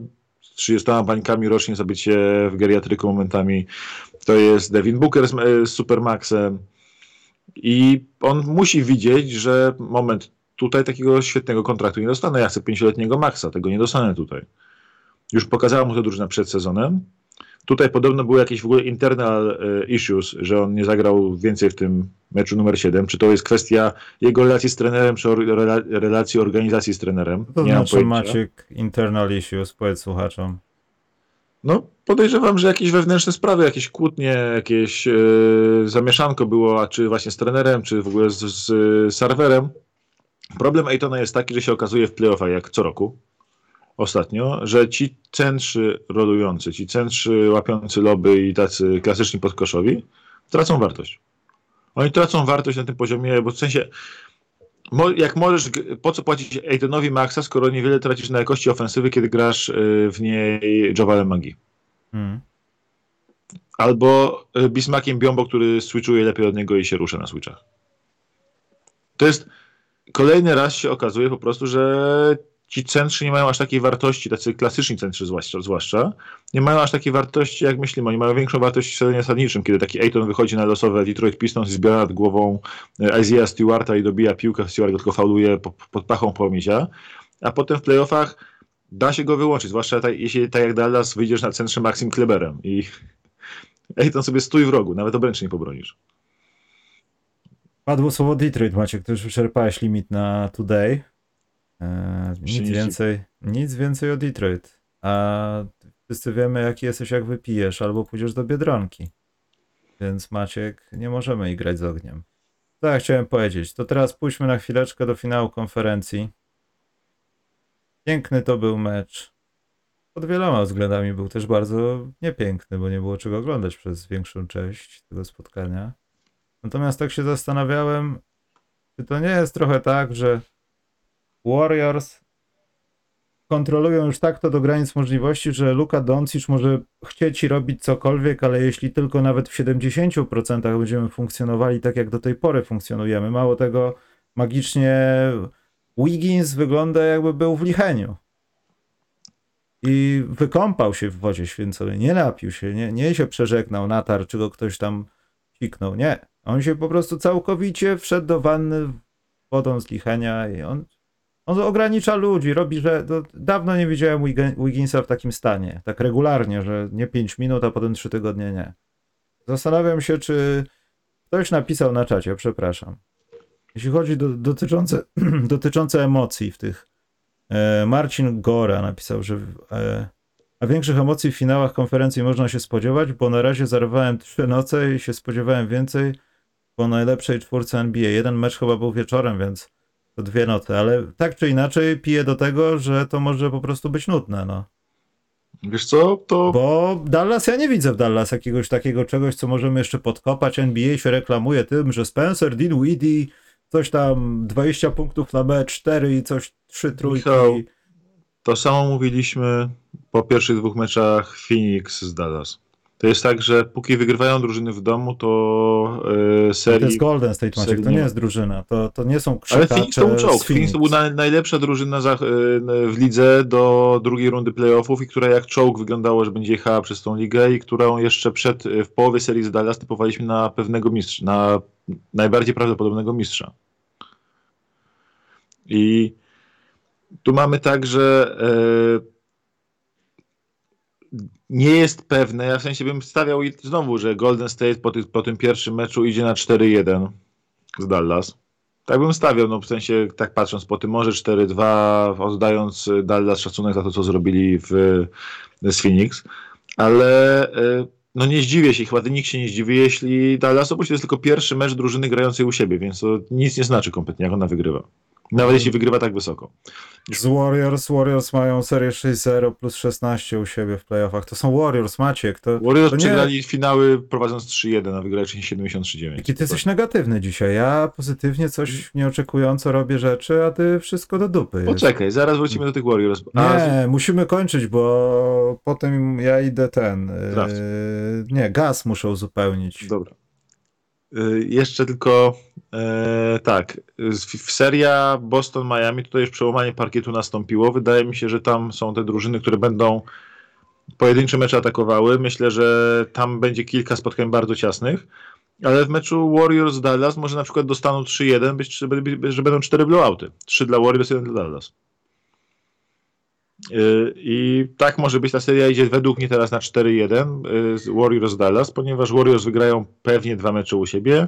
30 bańkami rocznie zabycie w geriatryku momentami, to jest Devin Booker z, e, z Supermaxem. I on musi widzieć, że moment, tutaj takiego świetnego kontraktu nie dostanę, ja chcę 5-letniego maksa, tego nie dostanę tutaj. Już pokazała mu to drużyna przed sezonem, Tutaj podobno były jakieś w ogóle internal e, issues, że on nie zagrał więcej w tym meczu numer 7. Czy to jest kwestia jego relacji z trenerem, czy rela relacji organizacji z trenerem? To nie znaczy Maciek internal issues, powiedz słuchaczom. No, podejrzewam, że jakieś wewnętrzne sprawy, jakieś kłótnie, jakieś yy, zamieszanko było, a czy właśnie z trenerem, czy w ogóle z, z serwerem. Problem Ejtona jest taki, że się okazuje w playoffach jak co roku ostatnio, że ci centrzy rolujący, ci centrzy łapiący loby i tacy klasyczni podkoszowi tracą wartość. Oni tracą wartość na tym poziomie, bo w sensie jak możesz, po co płacić Aidenowi Maxa, skoro niewiele tracisz na jakości ofensywy, kiedy grasz y, w niej Jovalem Magi. Hmm. Albo y, Bismakiem Biombo, który switchuje lepiej od niego i się rusza na switchach. To jest kolejny raz się okazuje po prostu, że ci centrzy nie mają aż takiej wartości, tacy klasyczni centrzy zwłaszcza, zwłaszcza, nie mają aż takiej wartości, jak myślimy. Oni mają większą wartość w sezonie zasadniczym, kiedy taki Ayton wychodzi na losowe Detroit Pistons i zbiera nad głową e, Isaiah Stewarta i dobija piłkę, Stewart tylko fauluje pod pachą pomisia, a potem w playoffach da się go wyłączyć, zwłaszcza tak, jeśli tak jak Dallas wyjdziesz na centrze Maxim Kleberem i Ayton sobie stój w rogu, nawet obręczy nie pobronisz. Padło słowo Detroit, Maciek, to już wyczerpałeś limit na today. Eee, nic więcej, nic więcej o Detroit. A wszyscy wiemy, jaki jesteś, jak wypijesz, albo pójdziesz do Biedronki. Więc Maciek, nie możemy grać z ogniem. Ja chciałem powiedzieć? To teraz pójdźmy na chwileczkę do finału konferencji. Piękny to był mecz. Pod wieloma względami był też bardzo niepiękny, bo nie było czego oglądać przez większą część tego spotkania. Natomiast tak się zastanawiałem, czy to nie jest trochę tak, że Warriors kontrolują już tak to do granic możliwości, że Luka Doncic może chcieć i robić cokolwiek, ale jeśli tylko nawet w 70% będziemy funkcjonowali tak, jak do tej pory funkcjonujemy, mało tego, magicznie Wiggins wygląda jakby był w licheniu. I wykąpał się w wodzie święconej, nie napił się, nie, nie się przeżegnał, natarł, czy go ktoś tam piknął, nie. On się po prostu całkowicie wszedł do wanny wodą z lichenia i on on ogranicza ludzi, robi, że dawno nie widziałem Wigginsa w takim stanie, tak regularnie, że nie 5 minut, a potem 3 tygodnie nie. Zastanawiam się, czy ktoś napisał na czacie, przepraszam. Jeśli chodzi do, dotyczące, dotyczące emocji w tych. E, Marcin Gora napisał, że e, a większych emocji w finałach konferencji można się spodziewać, bo na razie zarwałem trzy noce i się spodziewałem więcej po najlepszej czwórce NBA. Jeden mecz chyba był wieczorem, więc to dwie noty, ale tak czy inaczej piję do tego, że to może po prostu być nudne, no. Wiesz co, to... Bo Dallas, ja nie widzę w Dallas jakiegoś takiego czegoś, co możemy jeszcze podkopać. NBA się reklamuje tym, że Spencer Dinwiddie coś tam 20 punktów na mecz, 4 i coś, 3 trójki. Michał, to samo mówiliśmy po pierwszych dwóch meczach Phoenix z Dallas. To jest tak, że póki wygrywają drużyny w domu, to yy, serii... To jest Golden State Maciek, to nie jest drużyna, to, to nie są krzykacze Ale Phoenix to był czołg. Phoenix to była najlepsza drużyna za, yy, w lidze do drugiej rundy playoffów i która jak czołg wyglądało, że będzie jechała przez tą ligę i którą jeszcze przed, w połowie serii z Dallas typowaliśmy na pewnego mistrza, na najbardziej prawdopodobnego mistrza. I tu mamy tak, że yy, nie jest pewne, ja w sensie bym stawiał znowu, że Golden State po, ty, po tym pierwszym meczu idzie na 4-1 z Dallas. Tak bym stawiał, no w sensie tak patrząc po tym, może 4-2, oddając Dallas szacunek za to, co zrobili w, z Phoenix, ale e, no nie zdziwię się, chyba nikt się nie zdziwi, jeśli Dallas, bo to jest tylko pierwszy mecz drużyny grającej u siebie, więc to nic nie znaczy kompletnie, jak ona wygrywa. Nawet jeśli wygrywa tak wysoko. Z Warriors, Warriors mają serię 6-0 plus 16 u siebie w playoffach. To są Warriors, Maciek. To, Warriors to nie... przegrali finały prowadząc 3-1, a wygrali 73-9. Jaki ty jesteś negatywny dzisiaj. Ja pozytywnie coś nieoczekująco robię rzeczy, a ty wszystko do dupy. Poczekaj, jest. zaraz wrócimy do tych Warriors. A... Nie, musimy kończyć, bo potem ja idę ten... Yy, nie, gaz muszę uzupełnić. Dobra. Y, Jeszcze tylko e, tak, w, seria Boston-Miami tutaj już przełamanie parkietu nastąpiło. Wydaje mi się, że tam są te drużyny, które będą pojedyncze mecze atakowały. Myślę, że tam będzie kilka spotkań bardzo ciasnych. Ale w meczu Warriors-Dallas może na przykład dostaną 3-1, być, że będą 4 blowouty. 3 dla Warriors, 1 dla Dallas. Yy, I tak może być ta seria idzie według mnie teraz na 4-1 yy, z Warriors Dallas, ponieważ Warriors wygrają pewnie dwa mecze u siebie.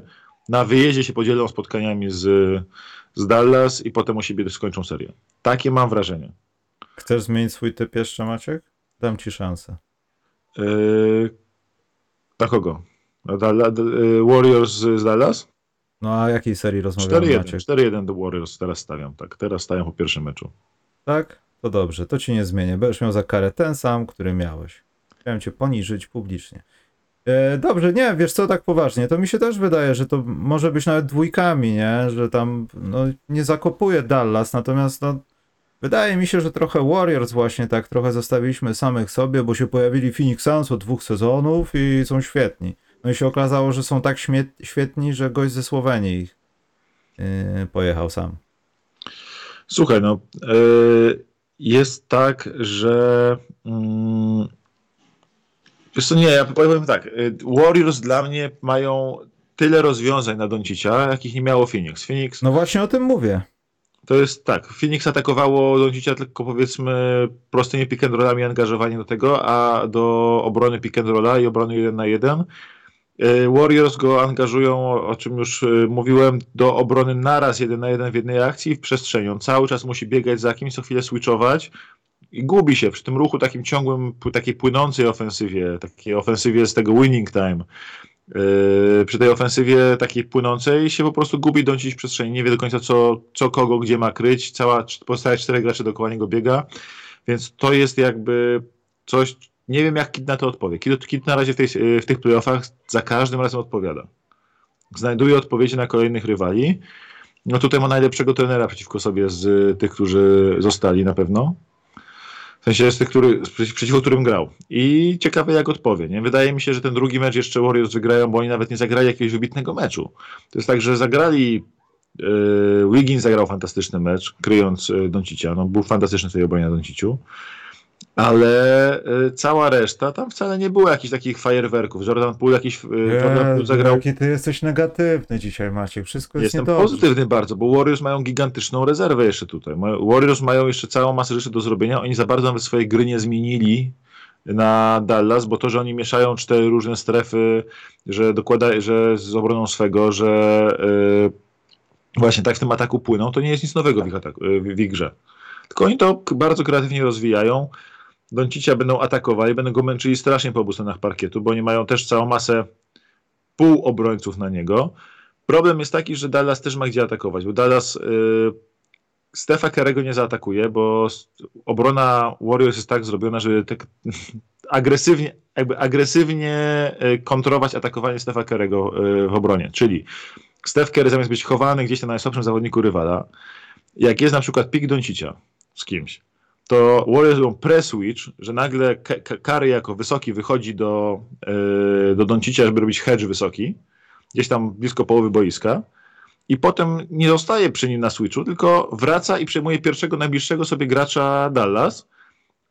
Na wyjeździe się podzielą spotkaniami z, z Dallas i potem u siebie skończą serię. Takie mam wrażenie. Chcesz zmienić swój typ jeszcze, Maciek? Dam ci szansę. Yy, na kogo? Na Dalla, yy, Warriors z Dallas? No a jakiej serii rozmawiamy, 4-1. Maciek? 4-1 do Warriors teraz stawiam, tak. Teraz stawiam po pierwszym meczu. Tak? To dobrze, to ci nie zmienię. Będziesz miał za karę ten sam, który miałeś. Chciałem cię poniżyć publicznie. E, dobrze, nie, wiesz co, tak poważnie, to mi się też wydaje, że to może być nawet dwójkami, nie? Że tam, no, nie zakopuje Dallas, natomiast, no, wydaje mi się, że trochę Warriors właśnie tak trochę zostawiliśmy samych sobie, bo się pojawili Phoenix Suns od dwóch sezonów i są świetni. No i się okazało, że są tak świetni, że gość ze Słowenii ich yy, pojechał sam. Słuchaj, no yy, jest tak, że mm, wiesz co, nie, ja powiem tak, y, Warriors dla mnie mają tyle rozwiązań na Doncicia, jakich nie miało Phoenix. Phoenix No właśnie o tym mówię. to jest tak, Phoenix atakowało Doncicia tylko powiedzmy prostymi pick and rollami angażowanie do tego, a do obrony pick and rolla i obrony 1 na 1 Warriors go angażują, o czym już y, mówiłem, do obrony naraz jeden na jeden w jednej akcji i w przestrzeni. On cały czas musi biegać za kimś, co chwilę switchować i gubi się przy tym ruchu takim ciągłym, takiej płynącej ofensywie, takiej ofensywie z tego winning time. Yy, przy tej ofensywie takiej płynącej się po prostu gubi dącić w przestrzeni, nie wie do końca co, co kogo, gdzie ma kryć, cała pozostałe czterech graczy dookoła niego biega, więc to jest jakby coś, nie wiem jak Kid na to odpowie. Kid, Kid na razie w, tej, w tych playoffach za każdym razem odpowiada. Znajduje odpowiedzi na kolejnych rywali. No tutaj ma najlepszego trenera przeciwko sobie z tych, którzy zostali na pewno. W sensie z tych, który, przeciw- przeciwko którym grał. I ciekawe jak odpowie. Nie? Wydaje mi się, że ten drugi mecz jeszcze Warriors wygrają, bo oni nawet nie zagrali jakiegoś wybitnego meczu. To jest tak, że zagrali yy, Wiggins zagrał fantastyczny mecz, kryjąc yy, Doncicia. No, był fantastyczny w tej obronie na Donciciu. Ale y, cała reszta, tam wcale nie było jakichś takich fajerwerków. Jordan Poole jakiś y, Jordan Poole Jezu, zagrał. Jaki ty jesteś negatywny dzisiaj, Maciek. Wszystko jest Jestem niedobrze. pozytywny bardzo, bo Warriors mają gigantyczną rezerwę jeszcze tutaj. Warriors mają jeszcze całą masę rzeczy do zrobienia. Oni za bardzo nawet swojej gry nie zmienili na Dallas, bo to, że oni mieszają cztery różne strefy, że dokłada, że z obroną swego, że y, właśnie tak w tym ataku płyną, to nie jest nic nowego w ich, ataku, y, w ich grze. Tylko oni to bardzo kreatywnie rozwijają. Doncicia będą atakowali, będą go męczyli strasznie po obu stronach parkietu, bo oni mają też całą masę półobrońców na niego. Problem jest taki, że Dallas też ma gdzie atakować, bo Dallas y, Stefa Kerego nie zaatakuje, bo obrona Warriors jest tak zrobiona, żeby tak agresywnie, jakby agresywnie y, kontrolować atakowanie Stefa Kerego y, w obronie. Czyli Steph Curry zamiast być chowany gdzieś na najsłabszym zawodniku rywala, jak jest na przykład pick Doncicia z kimś, to Warriors robią press switch, że nagle Curry jako wysoki wychodzi do, yy, do Doncicia, żeby robić hedge wysoki, gdzieś tam blisko połowy boiska. I potem nie zostaje przy nim na switchu, tylko wraca i przejmuje pierwszego najbliższego sobie gracza Dallas,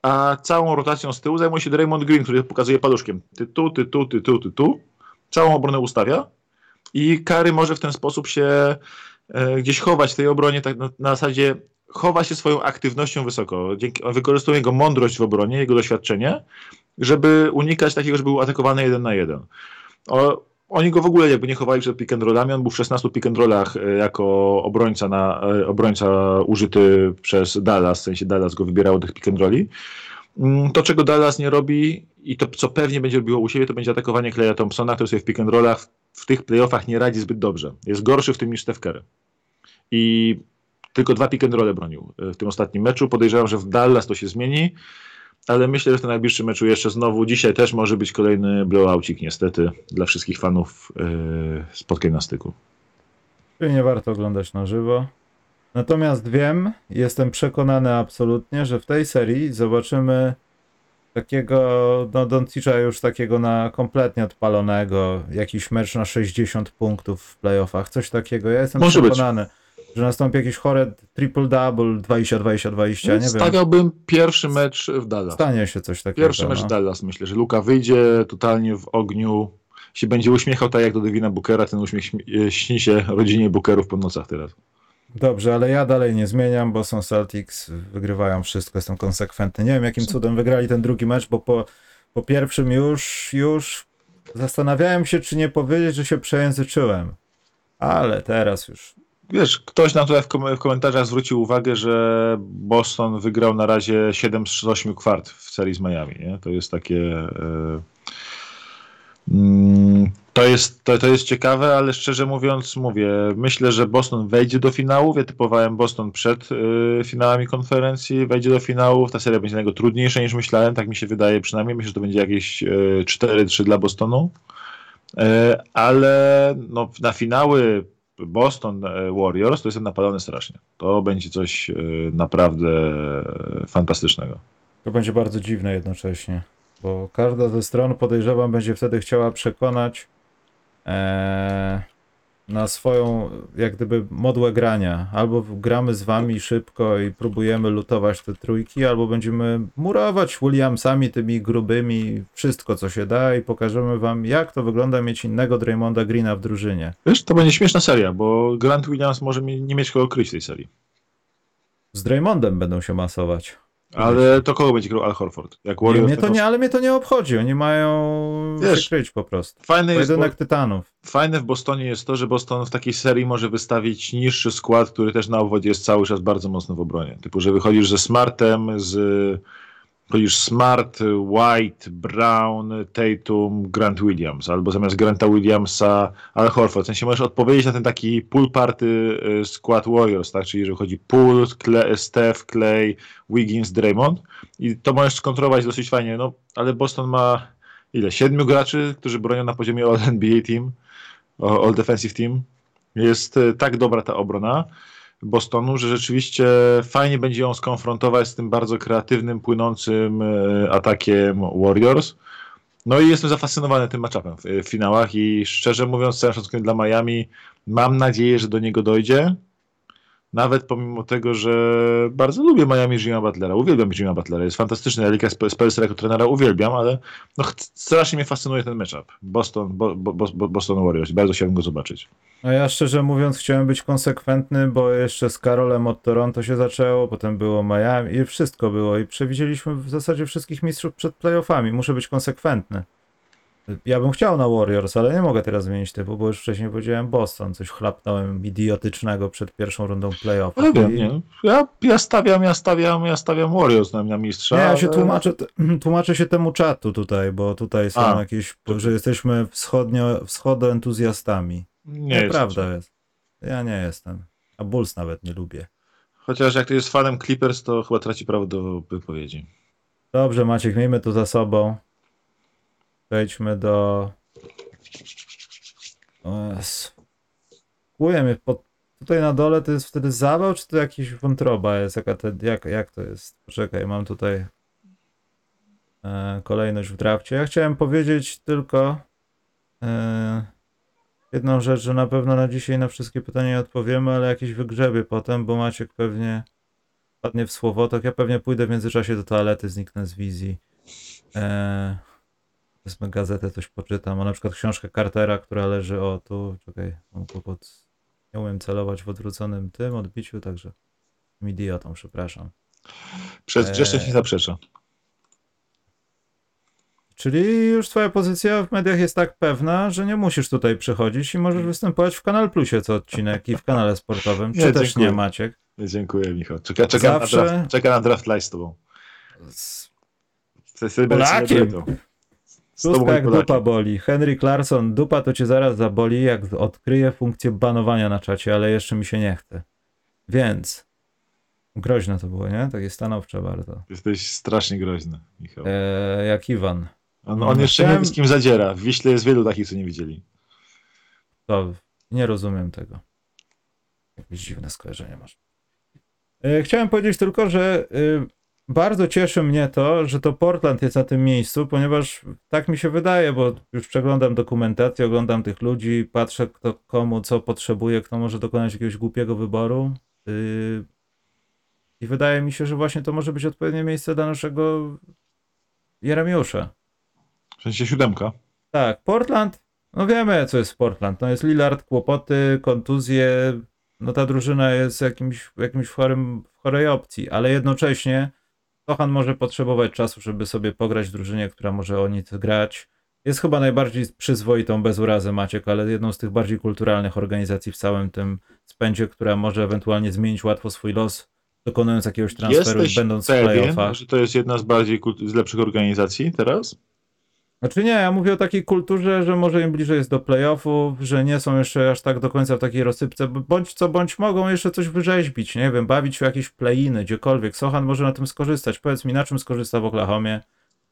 a całą rotacją z tyłu zajmuje się Draymond Green, który pokazuje paluszkiem. Ty tu, ty tu, ty tu, ty tu, całą obronę ustawia. I Kary może w ten sposób się e, gdzieś chować w tej obronie, tak na, na zasadzie chowa się swoją aktywnością wysoko. Dzięki, wykorzystuje jego mądrość w obronie, jego doświadczenie, żeby unikać takiego, żeby był atakowany jeden na jeden. O, oni go w ogóle jakby nie chowali przed pick and rollami, on był w 16 pick and rollach e, jako obrońca, na, e, obrońca użyty przez Dallas, w sensie Dallas go wybierało do tych pick and rolli. Mm, To, czego Dallas nie robi i to, co pewnie będzie robiło u siebie, to będzie atakowanie Kleja Thompsona, który sobie w pick and rollach w tych playoffach nie radzi zbyt dobrze. Jest gorszy w tym niż Steph Curry. I tylko dwa pick and rolle bronił e, w tym ostatnim meczu. Podejrzewam, że w Dallas to się zmieni, ale myślę, że w tym najbliższym meczu jeszcze znowu dzisiaj też może być kolejny blowoucik niestety dla wszystkich fanów e, spotkań na styku. Czyli nie warto oglądać na żywo. Natomiast wiem, jestem przekonany absolutnie, że w tej serii zobaczymy takiego, no Doncicza już takiego na kompletnie odpalonego, jakiś mecz na 60 punktów w playoffach, coś takiego. Ja jestem Może być. Że nastąpi jakiś chory triple-double 20-20-20, nie wiem. Stawiałbym pierwszy mecz w Dallas. Stanie się coś takiego. Pierwszy mecz no. Dallas, myślę, że Luka wyjdzie totalnie w ogniu. Się będzie uśmiechał tak jak do Devina Bookera, ten uśmiech śmi- e, śni się rodzinie Bookerów po nocach teraz. Dobrze, ale ja dalej nie zmieniam, bo są Celtics, wygrywają wszystko, jestem konsekwentny. Nie wiem, jakim cudem wygrali ten drugi mecz, bo po, po pierwszym już, już zastanawiałem się, czy nie powiedzieć, że się przejęzyczyłem. Ale teraz już. Wiesz, ktoś nam tutaj w, kom- w komentarzach zwrócił uwagę, że Boston wygrał na razie 7 z 8 kwart w serii z Miami. Nie? To jest takie. Mm, to, jest, to, to jest ciekawe, ale szczerze mówiąc, mówię, myślę, że Boston wejdzie do finałów. Ja typowałem Boston przed e, finałami konferencji, wejdzie do finałów. Ta seria będzie niego trudniejsza niż myślałem, tak mi się wydaje przynajmniej. Myślę, że to będzie jakieś e, 4-3 dla Bostonu. Ale no, na finały Boston e, Warriors to jestem napalony strasznie. To będzie coś e, naprawdę e, fantastycznego. To będzie bardzo dziwne jednocześnie, bo każda ze stron podejrzewam będzie wtedy chciała przekonać e, na swoją, jak gdyby, modłę grania. Albo gramy z wami szybko i próbujemy lutować te trójki, albo będziemy murować Williamsami tymi grubymi wszystko, co się da i pokażemy wam, jak to wygląda mieć innego Draymonda Greena w drużynie. Wiesz, to będzie śmieszna seria, bo Grant Williams może nie mieć kogo kryć w tej serii. Z Draymondem będą się masować. Ale to kogo będzie grał Al Horford? Jak Warriors, mnie to nie, ale mnie to nie obchodzi. Oni mają Wiesz, się kryć po prostu. Fajne, jest, Pojedynek bo, tytanów. fajne w Bostonie jest to, że Boston w takiej serii może wystawić niższy skład, który też na obwodzie jest cały czas bardzo mocno w obronie. Typu, że wychodzisz ze Smartem, z chodzisz Smart, White, Brown, Tatum, Grant Williams, albo zamiast Granta Williamsa Al Horford. W sensie możesz odpowiedzieć na ten taki pool party y, skład Warriors, tak? Czyli że chodzi Pool, Cle- Steph, Clay, Wiggins, Draymond i to możesz skontrolować dosyć fajnie, no ale Boston ma ile? Siedmiu graczy, którzy bronią na poziomie All NBA Team, All Defensive Team. Jest y, tak dobra ta obrona. Bostonu, że rzeczywiście fajnie będzie ją skonfrontować z tym bardzo kreatywnym, płynącym e, atakiem Warriors. No i jestem zafascynowany tym matchupem w, w finałach i szczerze mówiąc, z całym szacunkiem dla Miami, mam nadzieję, że do niego dojdzie. Nawet pomimo tego, że bardzo lubię Miami Jima Butlera, uwielbiam Jima Butlera, jest fantastyczny, Elika Spelsera jako trenera uwielbiam, ale no, strasznie mnie fascynuje ten matchup. Boston, bo, bo, bo, Boston Warriors, bardzo chciałbym go zobaczyć. A ja szczerze mówiąc chciałem być konsekwentny, bo jeszcze z Karolem od Toronto się zaczęło, potem było Miami i wszystko było i przewidzieliśmy w zasadzie wszystkich mistrzów przed playoffami. Muszę być konsekwentny. Ja bym chciał na Warriors, ale nie mogę teraz zmienić typu, bo już wcześniej powiedziałem Boston. Coś chlapnąłem idiotycznego przed pierwszą rundą playoffów. No wiem, nie. Ja, ja stawiam, ja stawiam, ja stawiam Warriors na, na mistrza. Nie, ja się ale- tłumaczę, tłumaczę się temu czatu tutaj, bo tutaj są A. jakieś, że jesteśmy wschodnio, wschodoentuzjastami. Nie. Nieprawda jest. Ja nie jestem. A Bulls nawet nie lubię. Chociaż jak to jest fanem Clippers, to chyba traci prawo do wypowiedzi. Dobrze, Maciek, miejmy to za sobą. Przejdźmy do. Mnie pod... Tutaj na dole to jest wtedy zawał, czy to jakiś wątroba jest? Jaka te... jak, jak to jest? Poczekaj, mam tutaj e, kolejność w drafcie. Ja chciałem powiedzieć tylko e, jedną rzecz, że na pewno na dzisiaj na wszystkie pytania nie odpowiemy, ale jakieś wygrzebie potem, bo Maciek pewnie padnie w słowotok. Ja pewnie pójdę w międzyczasie do toalety, zniknę z wizji. Eee, wezmę gazetę, coś poczytam. A na przykład książkę Cartera, która leży o tu. Czekaj, mam kłopot. Nie umiem celować w odwróconym tym odbiciu, także idiotą, przepraszam. Przez Eee. grzeszność nie zaprzecza. Czyli już twoja pozycja w mediach jest tak pewna, że nie musisz tutaj przychodzić i możesz występować w Kanal Plusie co odcinek i w kanale sportowym. Czy Nie, też dziękuję. nie, Maciek? Dziękuję, Michał. Czeka, czeka, Zawsze- na draft, czeka na draft live z tobą. Z Polakiem. Szóstka jak dupa boli. Henry Clarkson, dupa to cię zaraz zaboli, jak odkryje funkcję banowania na czacie, ale jeszcze mi się nie chce. Więc. Groźne to było, nie? Takie stanowcze bardzo. Jesteś strasznie groźny, Michał. Eee, jak Iwan. On, on jeszcze nie chciałem- wie, z kim zadziera. W Wiśle jest wielu takich, co nie widzieli. To nie rozumiem tego. Jakieś dziwne skojarzenie masz. E, chciałem powiedzieć tylko, że y, bardzo cieszy mnie to, że to Portland jest na tym miejscu, ponieważ tak mi się wydaje, bo już przeglądam dokumentację, oglądam tych ludzi, patrzę kto komu co potrzebuje, kto może dokonać jakiegoś głupiego wyboru. Yy, I wydaje mi się, że właśnie to może być odpowiednie miejsce dla naszego Jeremiusza. W sensie siódemka. Tak, Portland, no wiemy co jest Portland. No jest Lillard, kłopoty, kontuzje, no ta drużyna jest jakimś, jakimś chorym, w chorej opcji, ale jednocześnie Sochan może potrzebować czasu, żeby sobie pograć w drużynie, która może o nic grać. Jest chyba najbardziej przyzwoitą, bez urazy Maciek, ale jedną z tych bardziej kulturalnych organizacji w całym tym spędzie, która może ewentualnie zmienić łatwo swój los, dokonując jakiegoś transferu, Jesteś będąc w pewien, playoffach. że to jest jedna z bardziej z lepszych organizacji teraz? Znaczy nie, ja mówię o takiej kulturze, że może im bliżej jest do playoffów, że nie są jeszcze aż tak do końca w takiej rozsypce, bądź co bądź mogą jeszcze coś wyrzeźbić, nie wiem, bawić się jakieś play-iny, gdziekolwiek. Sochan może na tym skorzystać. Powiedz mi, na czym skorzysta w Oklahomie?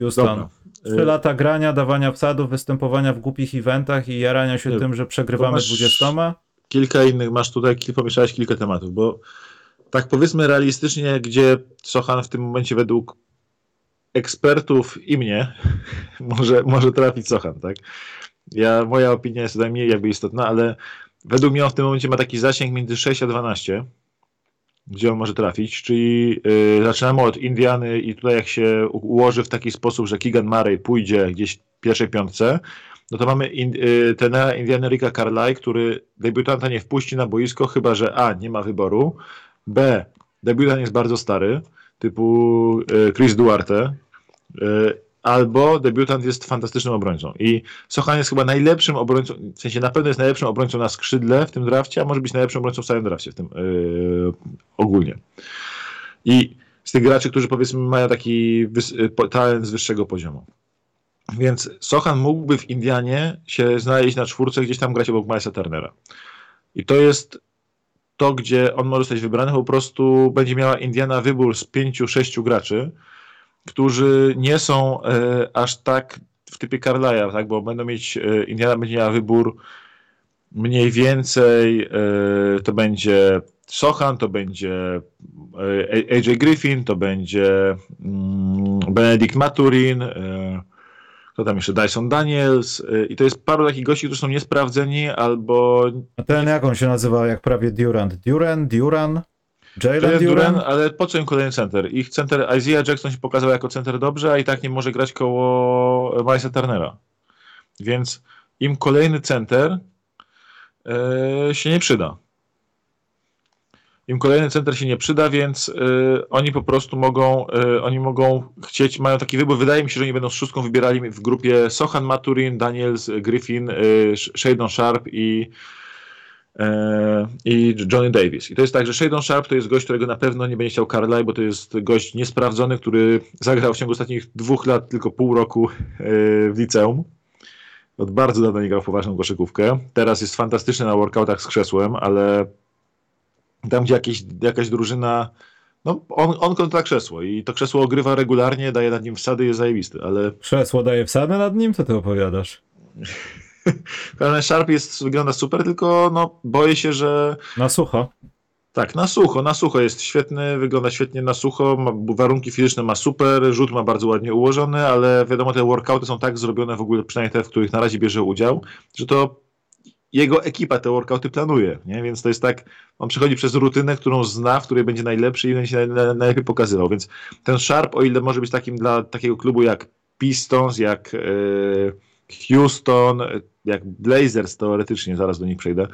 Houston. Dobra. Trzy lata grania, dawania wsadów, występowania w głupich eventach i jarania się Nie, tym, że przegrywamy 20. kilka innych, masz tutaj, pomieszałeś kilka tematów, bo tak powiedzmy realistycznie, gdzie Sochan w tym momencie według ekspertów i mnie może, może trafić Sochan, tak? Ja, moja opinia jest najmniej jakby istotna, ale według mnie on w tym momencie ma taki zasięg między 6 a 12, gdzie on może trafić, czyli yy, zaczynamy od Indiany i tutaj jak się ułoży w taki sposób, że Keegan Murray pójdzie gdzieś w pierwszej piątce, no to mamy in, y, tenera Indiana który debiutanta nie wpuści na boisko, chyba że A. nie ma wyboru, B. debiutant jest bardzo stary, typu y, Chris Duarte, albo debiutant jest fantastycznym obrońcą. I Sochan jest chyba najlepszym obrońcą, w sensie na pewno jest najlepszym obrońcą na skrzydle w tym drafcie, a może być najlepszym obrońcą w całym drafcie w tym y, ogólnie. I z tych graczy, którzy powiedzmy mają taki y, talent z wyższego poziomu. Więc Sochan mógłby w Indianie się znaleźć na czwórce, gdzieś tam grać obok Milesa Turnera. I to jest to, gdzie on może zostać wybrany, po prostu będzie miała Indiana wybór z pięciu, sześciu graczy, którzy nie są e, aż tak w typie Carlyle'a, tak? bo będą mieć, e, Indiana będzie miała wybór mniej więcej, e, to będzie Sochan, to będzie e, AJ Griffin, to będzie mm, Benedict Maturin, e, kto tam jeszcze, Dyson Daniels y, i to jest paru takich gości, którzy są niesprawdzeni albo A ten jak on się nazywa, jak prawie Durant? Duran, Duran? Jalen Duran? Ale po co im kolejny center? Ich center, Isaiah Jackson się pokazał jako center dobrze, a i tak nie może grać koło Milesa Turnera. Więc im kolejny center e, się nie przyda. Im kolejny center się nie przyda, więc e, oni po prostu mogą, e, oni mogą chcieć, mają taki wybór. Wydaje mi się, że oni będą z szóstką wybierali w grupie Sochan Maturin, Daniels, Griffin, Shadon Sharp i i Johnny Davis. I to jest tak, że Shadon Sharp to jest gość, którego na pewno nie będzie chciał Carlisle, bo to jest gość niesprawdzony, który zagrał w ciągu ostatnich dwóch lat tylko pół roku e, w liceum. Od bardzo dawna nie grał w poważną koszykówkę. Teraz jest fantastyczny na workoutach z krzesłem, ale tam, gdzie jakieś, jakaś drużyna no, on, on kontra krzesło i to krzesło ogrywa regularnie, daje nad nim wsady, jest zajebisty, ale Krzesło daje wsadę nad nim? Co ty opowiadasz? Carlisle Sharp jest, wygląda super, tylko no, boję się, że Na sucho. Tak, na sucho, na sucho jest świetny, wygląda świetnie na sucho, ma, warunki fizyczne ma super, rzut ma bardzo ładnie ułożony, ale wiadomo, te workouty są tak zrobione w ogóle, przynajmniej te, w których na razie bierze udział, że to jego ekipa te workouty planuje, nie? więc to jest tak, on przechodzi przez rutynę, którą zna, w której będzie najlepszy i będzie się naj, naj, najlepiej pokazywał, więc ten Sharp, o ile może być takim dla takiego klubu jak Pistons, jak e, Houston, jak Blazers teoretycznie, zaraz do nich przejdę,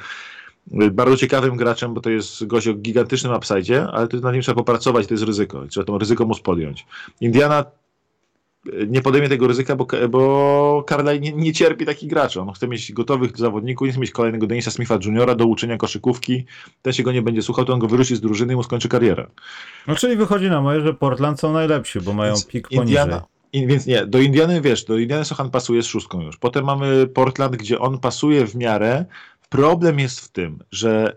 bardzo ciekawym graczem, bo to jest gość o gigantycznym upside, ale to na nim trzeba popracować, to jest ryzyko. Trzeba to ryzyko móc podjąć. Indiana e, nie podejmie tego ryzyka, bo, bo Carlisle nie, nie cierpi takich graczy. On chce mieć gotowych zawodników, nie chce mieć kolejnego Denisa Smitha Juniora do uczenia koszykówki. Ten się go nie będzie słuchał, to on go wyrzuci z drużyny i mu skończy karierę. No czyli wychodzi na moje, że Portland są najlepsi, bo mają Więc pik poniżej. Indiana, więc nie, do Indiany wiesz, do Indiany Sochan pasuje z szóstką już. Potem mamy Portland, gdzie on pasuje w miarę. Problem jest w tym, że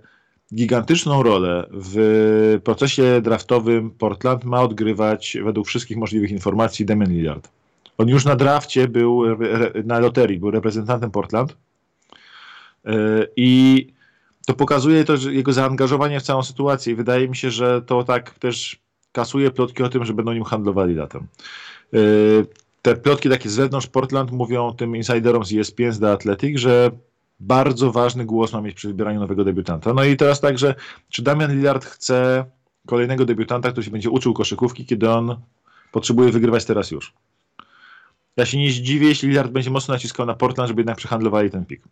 gigantyczną rolę w procesie draftowym Portland ma odgrywać według wszystkich możliwych informacji Damian Lillard. On już na drafcie był, na loterii, był reprezentantem Portland Yy, i to pokazuje to, że jego zaangażowanie w całą sytuację i wydaje mi się, że to tak też kasuje plotki o tym, że będą nim handlowali latem. Yy, te plotki takie z zewnątrz Portland mówią tym insiderom z ESPN, z The Athletic, że bardzo ważny głos ma mieć przy wybieraniu nowego debiutanta. No i teraz także, czy Damian Lillard chce kolejnego debiutanta, który się będzie uczył koszykówki, kiedy on potrzebuje wygrywać teraz już. Ja się nie zdziwię, jeśli Lillard będzie mocno naciskał na Portland, żeby jednak przehandlowali ten pik.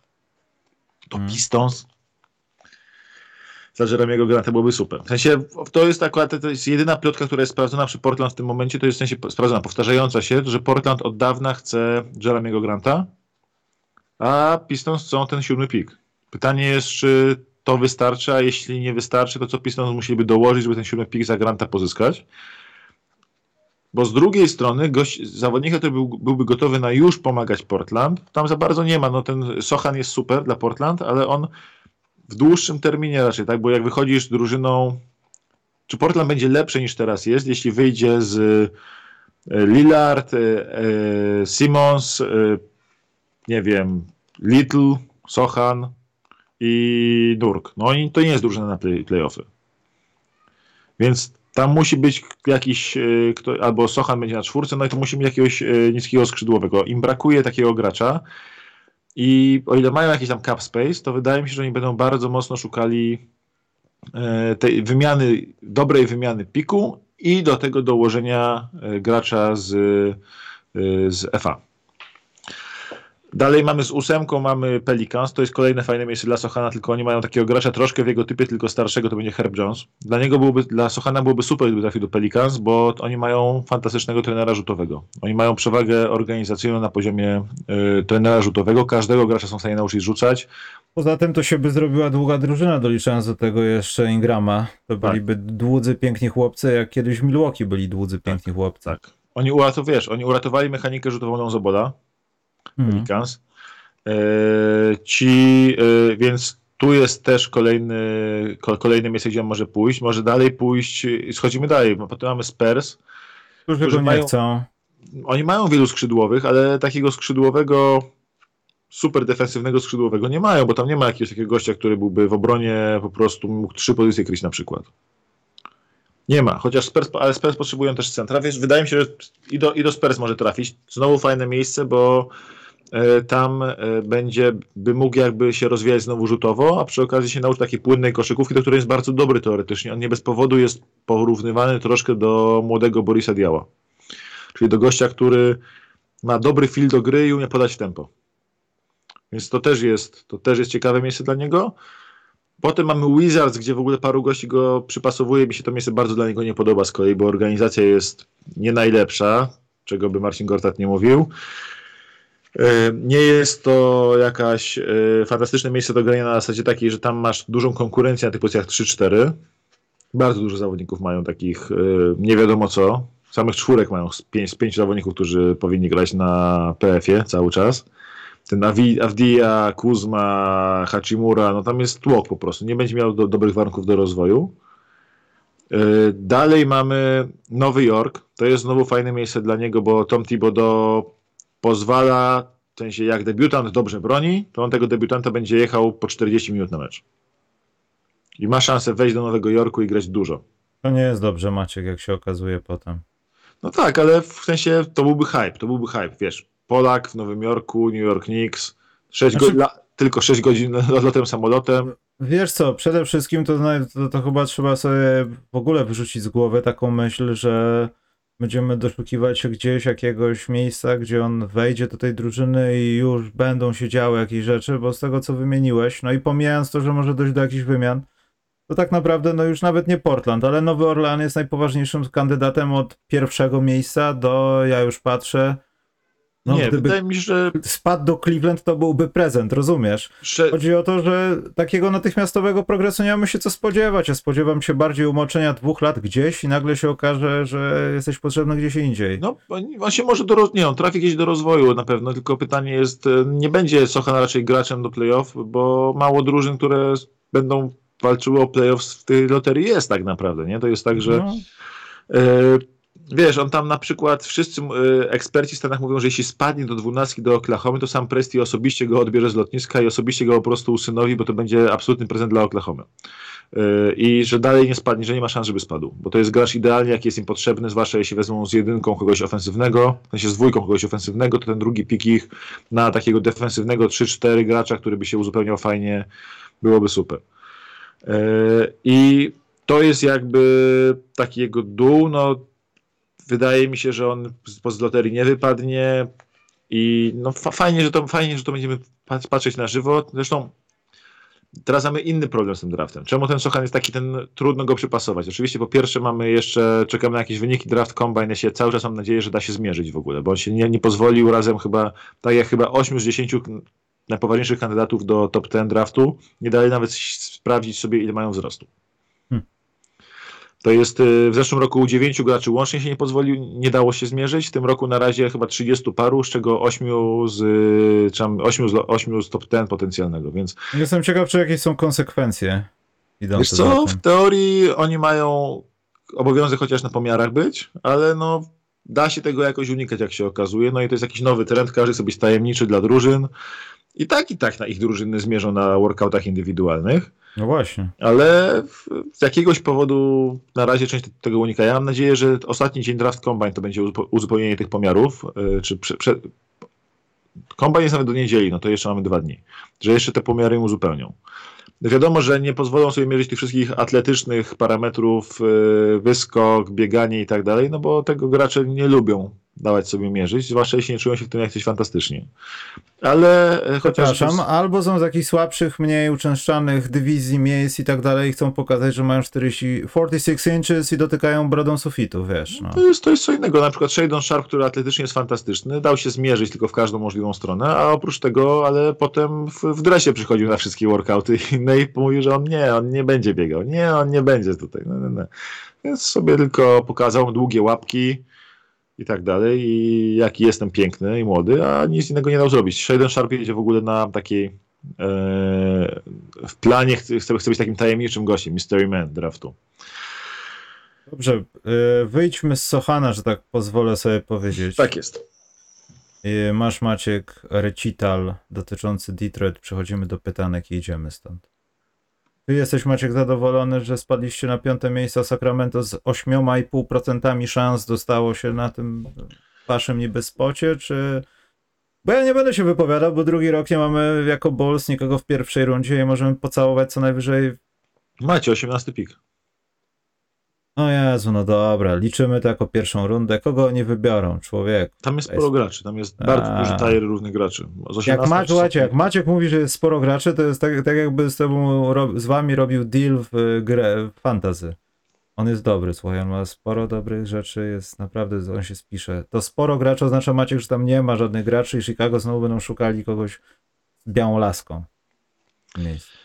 To Hmm. Pistons za Jeremiego Granta byłoby super. W sensie, to jest akurat, to jest jedyna plotka, która jest sprawdzona przy Portland w tym momencie, to jest w sensie sprawdzona, powtarzająca się, że Portland od dawna chce Jeremiego Granta, a Pistons chcą ten siódmy pik. Pytanie jest, czy to wystarczy, a jeśli nie wystarczy, to co Pistons musieliby dołożyć, żeby ten siódmy pik za Granta pozyskać? Bo z drugiej strony gość, zawodnika, który był, byłby gotowy na już pomagać Portland, tam za bardzo nie ma. No ten Sochan jest super dla Portland, ale on w dłuższym terminie raczej, tak? Bo jak wychodzisz drużyną, czy Portland będzie lepsze niż teraz jest, jeśli wyjdzie z e, Lillard, e, e, Simmons, nie wiem, Little, Sochan i Durk. No i to nie jest drużyna na play, playoffy. Więc tam musi być jakiś, albo Sochan będzie na czwórce, no i to musi mieć jakiegoś niskiego skrzydłowego. Im brakuje takiego gracza i o ile mają jakiś tam cap space, to wydaje mi się, że oni będą bardzo mocno szukali e, tej wymiany, dobrej wymiany piku i do tego dołożenia e, gracza z, e, z FA. Dalej mamy z ósemką, mamy Pelicans, to jest kolejne fajne miejsce dla Sochana, tylko oni mają takiego gracza troszkę w jego typie, tylko starszego, to będzie Herb Jones. Dla niego byłoby, dla Sochana byłoby super, gdyby trafił do Pelicans, bo oni mają fantastycznego trenera rzutowego. Oni mają przewagę organizacyjną na poziomie y, trenera rzutowego, każdego gracza są w stanie nauczyć rzucać. Poza tym to się by zrobiła długa drużyna, doliczając do tego jeszcze Ingrama. To Tak. byliby dłudzy, piękni chłopcy, jak kiedyś w Milwaukee byli dłudzy, piękni chłopcy. Tak. Oni uratowali, wiesz, oni uratowali mechanikę rzutową Mhm. Pelicans. E, ci, e, więc tu jest też kolejny, ko, kolejne miejsce, gdzie on może pójść. Może dalej pójść, schodzimy dalej, bo potem mamy Spurs. Którzy Którzy mają- chcą. Oni mają wielu skrzydłowych, ale takiego skrzydłowego, super defensywnego skrzydłowego nie mają, bo tam nie ma jakiegoś takiego gościa, który byłby w obronie po prostu mógł trzy pozycje kryć na przykład. Nie ma, chociaż Spurs, ale Spurs potrzebują też centra, wydaje mi się, że i do, i do Spurs może trafić. Znowu fajne miejsce, bo e, tam e, będzie, by mógł jakby się rozwijać znowu rzutowo, a przy okazji się nauczyć takiej płynnej koszykówki, do której jest bardzo dobry teoretycznie. On nie bez powodu jest porównywany troszkę do młodego Borisa Diała. Czyli do gościa, który ma dobry feel do gry i umie podać tempo. Więc to też jest, to też jest ciekawe miejsce dla niego. Potem mamy Wizards, gdzie w ogóle paru gości go przypasowuje. Mi się to miejsce bardzo dla niego nie podoba z kolei, bo organizacja jest nie najlepsza, czego by Marcin Gortat nie mówił. Nie jest to jakaś e, fantastyczne miejsce do grania na zasadzie takiej, że tam masz dużą konkurencję na tych pozycjach 3-4. Bardzo dużo zawodników mają takich e, nie wiadomo co. Samych czwórek mają z pięć, z pięciu zawodników, którzy powinni grać na PF-ie cały czas. Ten Avdia, Kuzma, Hachimura, no tam jest tłok po prostu. Nie będzie miał do, dobrych warunków do rozwoju. Yy, Dalej mamy Nowy Jork. To jest znowu fajne miejsce dla niego, bo Tom Thibodeau pozwala, w sensie jak debiutant dobrze broni, to on tego debiutanta będzie jechał po 40 minut na mecz. I ma szansę wejść do Nowego Jorku i grać dużo. To nie jest dobrze, Maciek, jak się okazuje potem. No tak, ale w sensie to byłby hype, to byłby hype, wiesz. Polak w Nowym Jorku, New York Knicks, 6 Znaczy- go- la, tylko 6 godzin lotem samolotem. Wiesz co, przede wszystkim to, to, to chyba trzeba sobie w ogóle wyrzucić z głowy taką myśl, że będziemy doszukiwać się gdzieś jakiegoś miejsca, gdzie on wejdzie do tej drużyny i już będą się działy jakieś rzeczy, bo z tego co wymieniłeś, no i pomijając to, że może dojść do jakichś wymian, to tak naprawdę no już nawet nie Portland, ale Nowy Orlean jest najpoważniejszym kandydatem od pierwszego miejsca do, ja już patrzę, no nie, wydaje mi się, że, spadł do Cleveland, to byłby prezent, rozumiesz? że Chodzi o to, że takiego natychmiastowego progresu nie mamy się co spodziewać. Ja spodziewam się bardziej umoczenia dwóch lat gdzieś i nagle się okaże, że jesteś potrzebny gdzieś indziej. no, on się może do, nie, on trafi gdzieś do rozwoju na pewno, tylko pytanie jest, e, nie będzie Sochan raczej graczem do playoff, bo mało drużyn, które będą walczyły o playoffs w tej loterii jest tak naprawdę, nie? To jest tak, że No, E, wiesz, on tam na przykład, wszyscy y, eksperci w Stanach mówią, że jeśli spadnie do dwunastki do Oklahomy, to sam Presti osobiście go odbierze z lotniska i osobiście go po prostu usynowi, bo to będzie absolutny prezent dla Oklahomy. Y, I że dalej nie spadnie, że nie ma szans, żeby spadł. Bo to jest gracz idealnie, jaki jest im potrzebny, zwłaszcza jeśli wezmą z jedynką kogoś ofensywnego, w sensie z dwójką kogoś ofensywnego, to ten drugi pik ich na takiego defensywnego 3-4 gracza, który by się uzupełniał fajnie, byłoby super. Y, I to jest jakby taki jego dół, no wydaje mi się, że on z loterii nie wypadnie i no fajnie, że to, fajnie, że to będziemy patrzeć na żywo. Zresztą teraz mamy inny problem z tym draftem. Czemu ten Sochan jest taki, ten trudno go przypasować? Oczywiście po pierwsze mamy jeszcze, czekamy na jakieś wyniki draft combine, ja się cały czas mam nadzieję, że da się zmierzyć w ogóle, bo on się nie, nie pozwolił razem chyba, tak jak chyba 8 z 10 najpoważniejszych kandydatów do top 10 draftu, nie dali nawet sprawdzić sobie, ile mają wzrostu. To jest y, w zeszłym roku 9 graczy łącznie się nie pozwolił, nie dało się zmierzyć. W tym roku na razie chyba 30 paru, z czego 8 z, czy 8 z, 8 z top 10 potencjalnego, więc... Jestem ciekaw, czy jakieś są konsekwencje idące Wiesz co, w teorii oni mają obowiązek chociaż na pomiarach być, ale no da się tego jakoś unikać, jak się okazuje. No i to jest jakiś nowy trend, każdy sobie jest tajemniczy dla drużyn. I tak, i tak na ich drużyny zmierzą na workoutach indywidualnych. No właśnie. Ale z jakiegoś powodu na razie część tego unika. Ja mam nadzieję, że ostatni dzień draft combine to będzie uzupełnienie tych pomiarów. E, czy prze, prze... Jest nawet do niedzieli, no to jeszcze mamy dwa dni. Że jeszcze te pomiary im uzupełnią. Wiadomo, że nie pozwolą sobie mierzyć tych wszystkich atletycznych parametrów, e, wyskok, bieganie i tak dalej, no bo tego gracze nie lubią dawać sobie mierzyć, zwłaszcza jeśli nie czują się w tym jakoś fantastycznie. Ale e, chociaż... Przepraszam, albo są z jakichś słabszych, mniej uczęszczanych dywizji, miejsc i tak dalej i chcą pokazać, że mają 40, 46 inches i dotykają brodą sufitu, wiesz. No. To, jest, to jest co innego. Na przykład Shadon Sharp, który atletycznie jest fantastyczny, dał się zmierzyć tylko w każdą możliwą stronę, a oprócz tego, ale potem w, w dresie przychodził na wszystkie workouty no i mówił, że on nie, on nie będzie biegał. Nie, on nie będzie tutaj. No, no, no. Więc sobie tylko pokazał długie łapki, i tak dalej, i jaki jestem piękny i młody, a nic innego nie dał zrobić. Shaden Sharp jedzie w ogóle na takiej e, w planie, chce, chce być takim tajemniczym gościem, Mystery Man draftu. Dobrze, e, wyjdźmy z Sochana, że tak pozwolę sobie powiedzieć. Tak jest. E, masz Maciek recital dotyczący Detroit, przechodzimy do pytanek i idziemy stąd. Jesteś Maciek zadowolony, że spadliście na piąte miejsce, Sacramento z 8,5% szans dostało się na tym waszym niby spocie, czy... Bo ja nie będę się wypowiadał, bo drugi rok nie mamy jako Bulls nikogo w pierwszej rundzie i możemy pocałować co najwyżej... Macie 18 pik. No Jezu, no dobra, liczymy to jako pierwszą rundę. Kogo oni wybiorą, człowiek? Tam jest sporo graczy, tam jest bardzo A. duży tajer różnych graczy. Jak, Maciek, jak Maciek mówi, że jest sporo graczy, to jest tak, tak jakby z, tobą, z wami robił deal w grę w fantasy. On jest dobry, słuchaj, on ma sporo dobrych rzeczy, jest naprawdę, on się spisze. To sporo graczy oznacza Maciek, że tam nie ma żadnych graczy i Chicago znowu będą szukali kogoś z białą laską. Miejsce.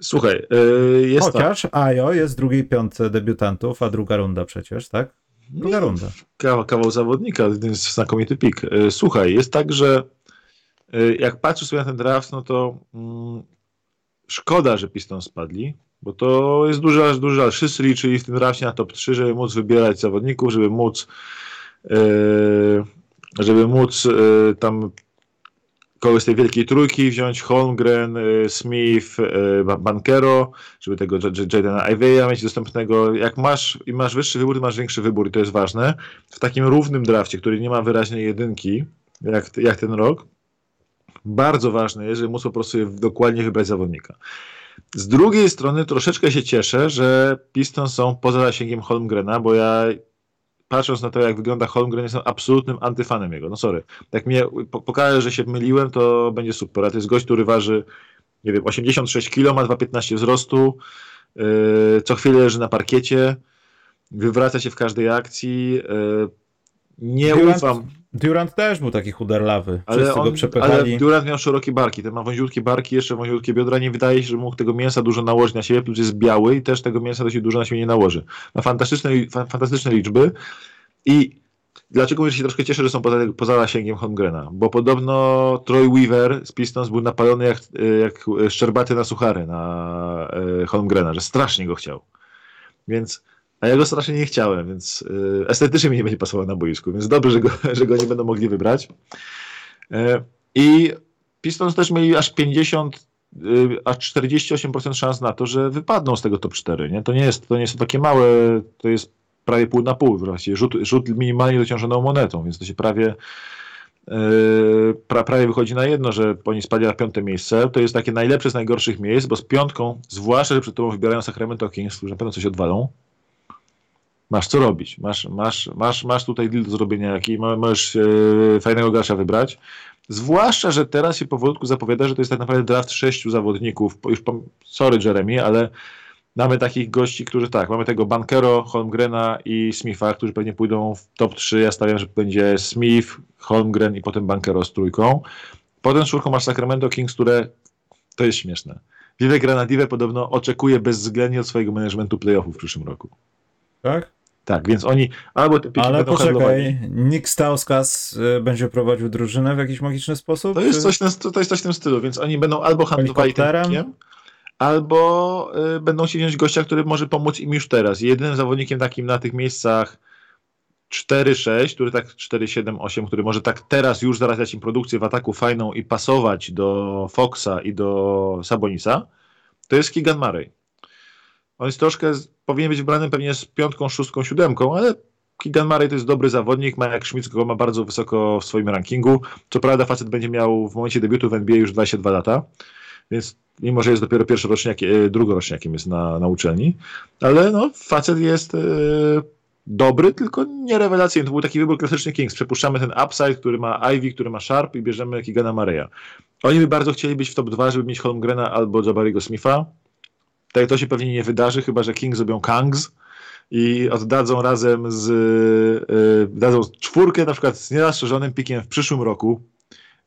Słuchaj, yy, jest Chociaż tak. Ajo jest drugiej piątce debiutantów, a druga runda przecież, tak? Druga runda. Kawał, kawał zawodnika, jest znakomity pik. Yy, słuchaj, jest tak, że yy, jak patrzysz sobie na ten draft, no to mm, szkoda, że Pistons spadli, bo to jest dużo, dużo, wszyscy liczyli w tym drafcie na top 3, żeby móc wybierać zawodników, żeby móc żeby móc tam kogoś z tej wielkiej trójki wziąć, Holmgren, y, Smith, y, Bankero, żeby tego Jadena Iveya mieć dostępnego. Jak masz i masz wyższy wybór, masz większy wybór i to jest ważne. W takim równym drafcie, który nie ma wyraźnej jedynki, jak, jak ten rok, bardzo ważne jest, żeby móc po prostu dokładnie wybrać zawodnika. Z drugiej strony troszeczkę się cieszę, że Pistons są poza zasięgiem Holmgrena, bo ja patrząc na to, jak wygląda Holmgren, jestem absolutnym antyfanem jego. No sorry. Jak mnie pokaże, że się myliłem, to będzie super. A to jest gość, który waży, nie wiem, 86 kg, ma 2,15 wzrostu, yy, co chwilę leży na parkiecie, wywraca się w każdej akcji. Yy, nie Durant, ufam. Durant też był taki chuderlawy. Ale, on, go przepychali. ale Durant miał szerokie barki. Ten ma wąziutkie barki, jeszcze wąziutkie biodra. Nie wydaje się, że mógł tego mięsa dużo nałożyć na siebie. Plus jest biały i też tego mięsa dość dużo na siebie nie nałoży. Ma fantastyczne, fantastyczne liczby. I dlaczego mówię, że się troszkę cieszę, że są poza, poza zasięgiem Holmgrena? Bo podobno Troy Weaver z Pistons był napalony jak, jak szczerbaty na suchary na e, Holmgrena, że strasznie go chciał. Więc a ja go strasznie nie chciałem, więc y, estetycznie mi nie będzie pasował na boisku, więc dobrze, że go, że go nie będą mogli wybrać. Y, I Pistons też mieli aż 50, y, aż 48% szans na to, że wypadną z tego top 4. Nie? To, nie jest, to nie jest takie małe, to jest prawie pół na pół, właściwie rzut, rzut minimalnie dociążoną monetą, więc to się prawie pra, prawie wychodzi na jedno, że oni spadli na piąte miejsce. To jest takie najlepsze z najgorszych miejsc, bo z piątką, zwłaszcza, że przed tobą wybierają Sacramento Kings, którzy na pewno coś odwalą, masz co robić. Masz, masz, masz, masz tutaj deal do zrobienia, jaki możesz e, fajnego gracza wybrać. Zwłaszcza, że teraz się powolutku zapowiada, że to jest tak naprawdę draft sześciu zawodników. Już, sorry Jeremy, ale mamy takich gości, którzy tak, mamy tego Bankero, Holmgrena i Smitha, którzy pewnie pójdą w top 3. Ja stawiam, że będzie Smith, Holmgren i potem Bankero z trójką. Potem czwórką masz Sacramento Kings, które to jest śmieszne. Vivek Granadive podobno oczekuje bezwzględnie od swojego managementu playoffów w przyszłym roku. Tak? Tak, więc oni albo te Ale poczekaj, handlowani. Nick Stauskas y, będzie prowadził drużynę w jakiś magiczny sposób? To jest, coś, to jest coś w tym stylu, więc oni będą albo handlowali tym pikiem, albo y, będą się wziąć gościa, który może pomóc im już teraz. Jedynym zawodnikiem takim na tych miejscach 4-6, który tak 4-7-8, który może tak teraz już zarabiać im produkcję w ataku fajną i pasować do Foxa i do Sabonisa, to jest Keegan Murray. On jest troszkę, powinien być wybrany pewnie z piątką, szóstką, siódemką, ale Keegan Murray to jest dobry zawodnik, Majak Schmidt go ma bardzo wysoko w swoim rankingu. Co prawda facet będzie miał w momencie debiutu w NBA już 22 lata, więc mimo, że jest dopiero pierwszoroczniakiem, e, drugoroczniakiem jest na, na uczelni, ale no, facet jest e, dobry, tylko nie rewelacyjny. To był taki wybór klasyczny Kings. Przepuszczamy ten upside, który ma Ivy, który ma Sharp i bierzemy Keegana Mareya. Oni by bardzo chcieli być w top 2, żeby mieć Holmgrena albo Jabariego Smitha. Tak to się pewnie nie wydarzy, chyba że Kings zrobią Kangs i oddadzą razem z yy, dadzą czwórkę na przykład z nienastrzeżonym pikiem w przyszłym roku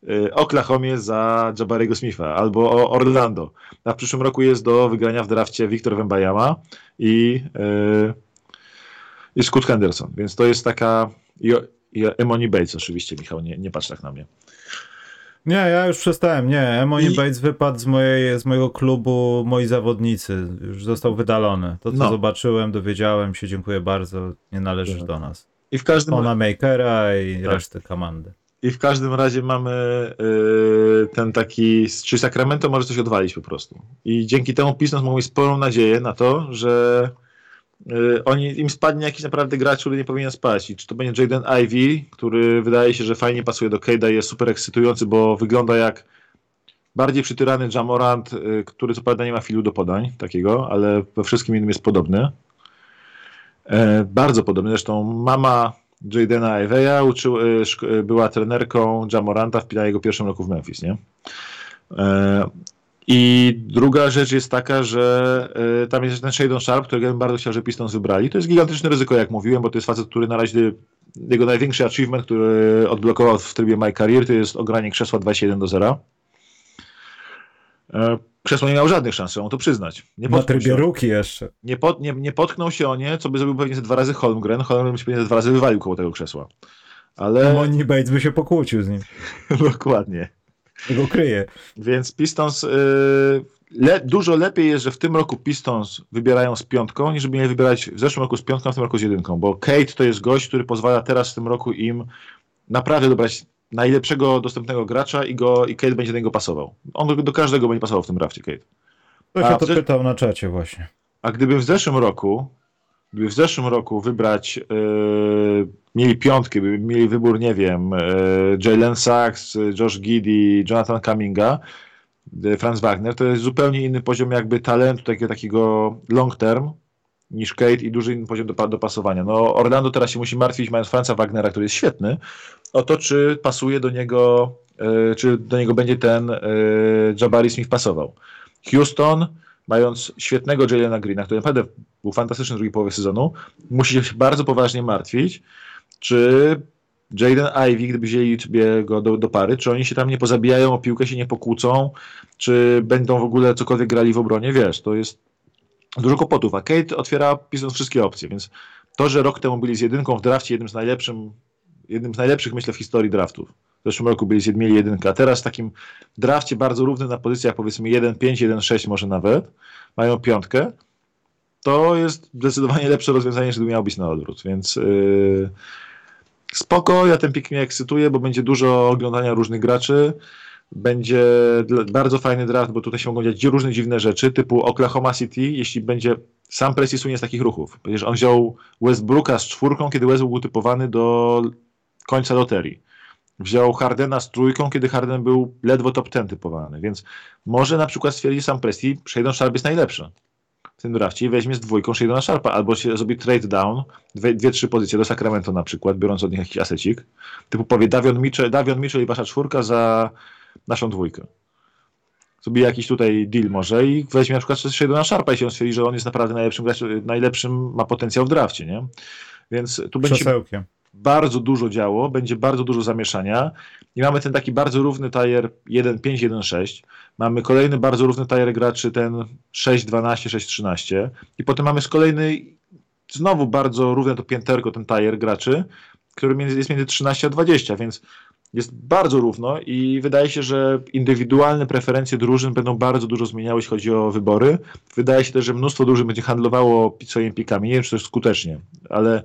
yy, Oklahomie za Jabariego Smitha albo Orlando. A w przyszłym roku jest do wygrania w drafcie Wiktor Wembajama i, yy, i Scott Henderson. Więc to jest taka i, i Emoni Bates oczywiście, Michał, nie, nie patrz tak na mnie. Nie, ja już przestałem. Nie, Emoni I... Bates wypadł z, mojej, z mojego klubu moi zawodnicy. Już został wydalony. To, co no. zobaczyłem, dowiedziałem się, dziękuję bardzo. Nie należysz tak. do nas. I w każdym Ona Makera i tak. resztę komandy. I w każdym razie mamy yy, ten taki, czy Sacramento może coś odwalić po prostu. I dzięki temu mogą mieć sporą nadzieję na to, że Y, oni, im spadnie jakiś naprawdę gracz, który nie powinien spać. I czy to będzie Jaden Ivy, który wydaje się, że fajnie pasuje do Cade'a jest super ekscytujący, bo wygląda jak bardziej przytyrany Jamorant, y, który co prawda nie ma filu do podań takiego, ale we wszystkim innym jest podobny. E, bardzo podobny. Zresztą mama Jadena Iveya y, była trenerką Jamoranta w jego pierwszym roku w Memphis, nie? E, i druga rzecz jest taka, że y, tam jest ten Shadon Sharp, którego ja bym bardzo chciał, że Pistons wybrali. To jest gigantyczne ryzyko, jak mówiłem, bo to jest facet, który na razie jego największy achievement, który odblokował w trybie My Career, to jest ogranie krzesła 21 do 0. E, krzesło nie miał żadnych szans, trzeba to przyznać. Nie na trybie ruki jeszcze. Nie, pot, nie, nie potknął się o nie, co by zrobił pewnie dwa razy Holmgren. Holmgren się pewnie dwa razy wywalił koło tego krzesła. Ale... Money Bates by się pokłócił z nim. Dokładnie go kryje. Więc Pistons, y, le, dużo lepiej jest, że w tym roku Pistons wybierają z piątką, niż by mieli wybierać w zeszłym roku z piątką, a w tym roku z jedynką, bo Kate to jest gość, który pozwala teraz w tym roku im naprawdę dobrać najlepszego dostępnego gracza i, go, i Kate będzie do niego pasował. On do, do każdego będzie pasował w tym drafcie, Kate. To się to pytał na czacie właśnie. A gdyby w zeszłym roku gdyby w zeszłym roku wybrać, yy, mieli piątkę, by mieli wybór, nie wiem, yy, Jalen Sachs, Josh Giddy, Jonathan Cumminga, yy, Franz Wagner, to jest zupełnie inny poziom jakby talentu takiego, takiego long term niż Kate i duży inny poziom do, dopasowania. No Orlando teraz się musi martwić, mając Franza Wagnera, który jest świetny, o to, czy pasuje do niego, czy do niego będzie ten Jabari Smith pasował. Houston mając świetnego Jalena Greena, który naprawdę był fantastyczny w drugiej połowie sezonu, musi się bardzo poważnie martwić, czy Jaden Ivy, gdyby wzięli sobie go do, do, pary, czy oni się tam nie pozabijają o piłkę, się nie pokłócą, czy będą w ogóle cokolwiek grali w obronie, wiesz, to jest dużo kłopotów, a Kate otwiera pisząc wszystkie opcje, więc to, że rok temu byli z jedynką w drafcie, jednym z, najlepszym, jednym z najlepszych, myślę, w historii draftów, w zeszłym roku byli, mieli jedynkę, a teraz w takim drafcie bardzo równym na pozycjach powiedzmy 1-5, 1-6 może nawet, mają piątkę, to jest zdecydowanie lepsze rozwiązanie, niż gdyby miał być na odwrót, więc yy, spoko, ja ten pik mnie ekscytuje, bo będzie dużo oglądania różnych graczy, będzie bardzo fajny draft, bo tutaj się mogą dziać różne dziwne rzeczy, typu Oklahoma City, jeśli będzie sam Presti słynie z takich ruchów. Przecież on wziął Westbrooka z czwórką, kiedy Westbrook był typowany do końca loterii. Wziął Hardena z trójką, kiedy Harden był ledwo top ten typowany. Więc może na przykład stwierdzi sam Presti, Shadon Sharp jest najlepszy w tym drafcie i weźmie z dwójką Shadona Sharpa, albo się zrobi trade down, dwie, dwie, trzy pozycje do Sacramento na przykład, biorąc od nich jakiś asecik. Typu powie Davion Mitchell, Davion Mitchell i wasza czwórka za naszą dwójkę sobie jakiś tutaj deal może i weźmie na przykład Shadona Sharpa i się stwierdzi, że on jest naprawdę najlepszym, najlepszym ma potencjał w drafcie, nie? Więc tu będzie Przesełkiem. Bardzo dużo działo, będzie bardzo dużo zamieszania i mamy ten taki bardzo równy tajer 1-5, 1-6. Mamy kolejny bardzo równy tajer graczy, ten 6-12, 6-13 i potem mamy z kolejnej znowu bardzo równe to pięterko, ten tajer graczy, który jest między 13 a 20, więc jest bardzo równo i wydaje się, że indywidualne preferencje drużyn będą bardzo dużo zmieniały, jeśli chodzi o wybory. Wydaje się też, że mnóstwo drużyn będzie handlowało swoimi pikami. Nie wiem, czy to skutecznie, ale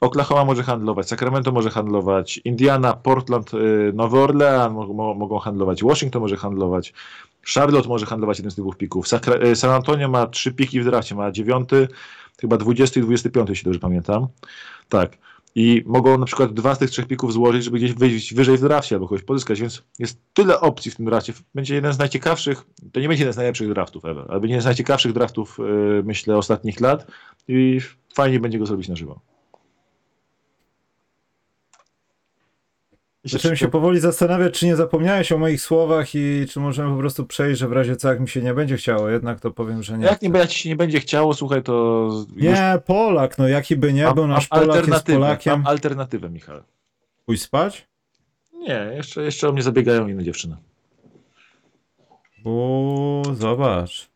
Oklahoma może handlować, Sacramento może handlować, Indiana, Portland, y, Nowy Orlean mogą handlować, Washington może handlować, Charlotte może handlować jeden z tych dwóch pików. Y, San Antonio ma trzy piki w drafcie, ma dziewiąty, chyba 20 i 25, jeśli dobrze pamiętam. Tak i mogą na przykład dwa z tych trzech pików złożyć, żeby gdzieś wyjść wyżej w drafcie albo kogoś pozyskać, więc jest tyle opcji w tym drafcie. Będzie jeden z najciekawszych, to nie będzie jeden z najlepszych draftów ever, ale będzie jeden z najciekawszych draftów, yy, myślę, ostatnich lat i fajnie będzie go zrobić na żywo. Zacząłem się powoli zastanawiać, czy nie zapomniałeś o moich słowach i czy możemy po prostu przejść, że w razie co, jak mi się nie będzie chciało, jednak to powiem, że nie. Jak nie, jak ci się nie będzie chciało, słuchaj, to... Nie, Polak, no jaki by nie mam, był, nasz Polak jest Polakiem. Mam alternatywę, Michał. Pójść spać? Nie, jeszcze, jeszcze o mnie zabiegają inne dziewczyny. Bo zobacz.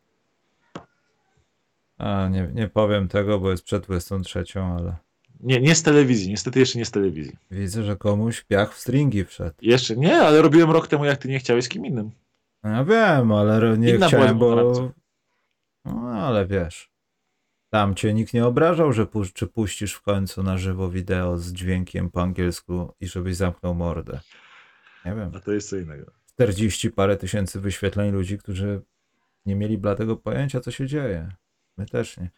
A, nie, nie powiem tego, bo jest przed 23, ale... Nie, nie z telewizji, niestety jeszcze nie z telewizji. Widzę, że komuś piach w stringi wszedł. Jeszcze nie, ale robiłem rok temu, jak ty nie chciałeś z kim innym. No ja wiem, ale nie Inna chciałem, bo... No, ale wiesz. Tam cię nikt nie obrażał, że pu czy puścisz w końcu na żywo wideo z dźwiękiem po angielsku i żebyś zamknął mordę. Nie wiem. A to jest co innego. 40 parę tysięcy wyświetleń ludzi, którzy nie mieli bladego pojęcia, co się dzieje. My też nie.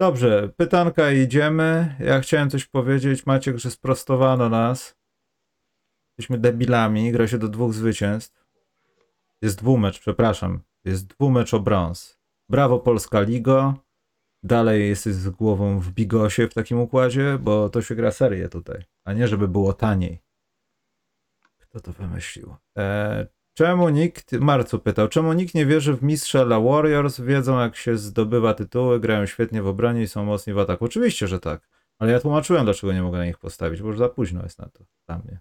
Dobrze, pytanka idziemy. Ja chciałem coś powiedzieć, Maciek, że sprostowano nas. Jesteśmy debilami, gra się do dwóch zwycięstw. Jest dwumecz, przepraszam. Jest dwumecz o brąz. Brawo Polska Ligo. Dalej jesteś z głową w bigosie w takim układzie, bo to się gra serię tutaj, a nie żeby było taniej. Kto to wymyślił? Eee, Czemu nikt, Marcu pytał, czemu nikt nie wierzy w mistrza dla Warriors? Wiedzą jak się zdobywa tytuły, grają świetnie w obronie i są mocni w ataku. Oczywiście, że tak. Ale ja tłumaczyłem, dlaczego nie mogę na nich postawić, bo już za późno jest na to dla mnie.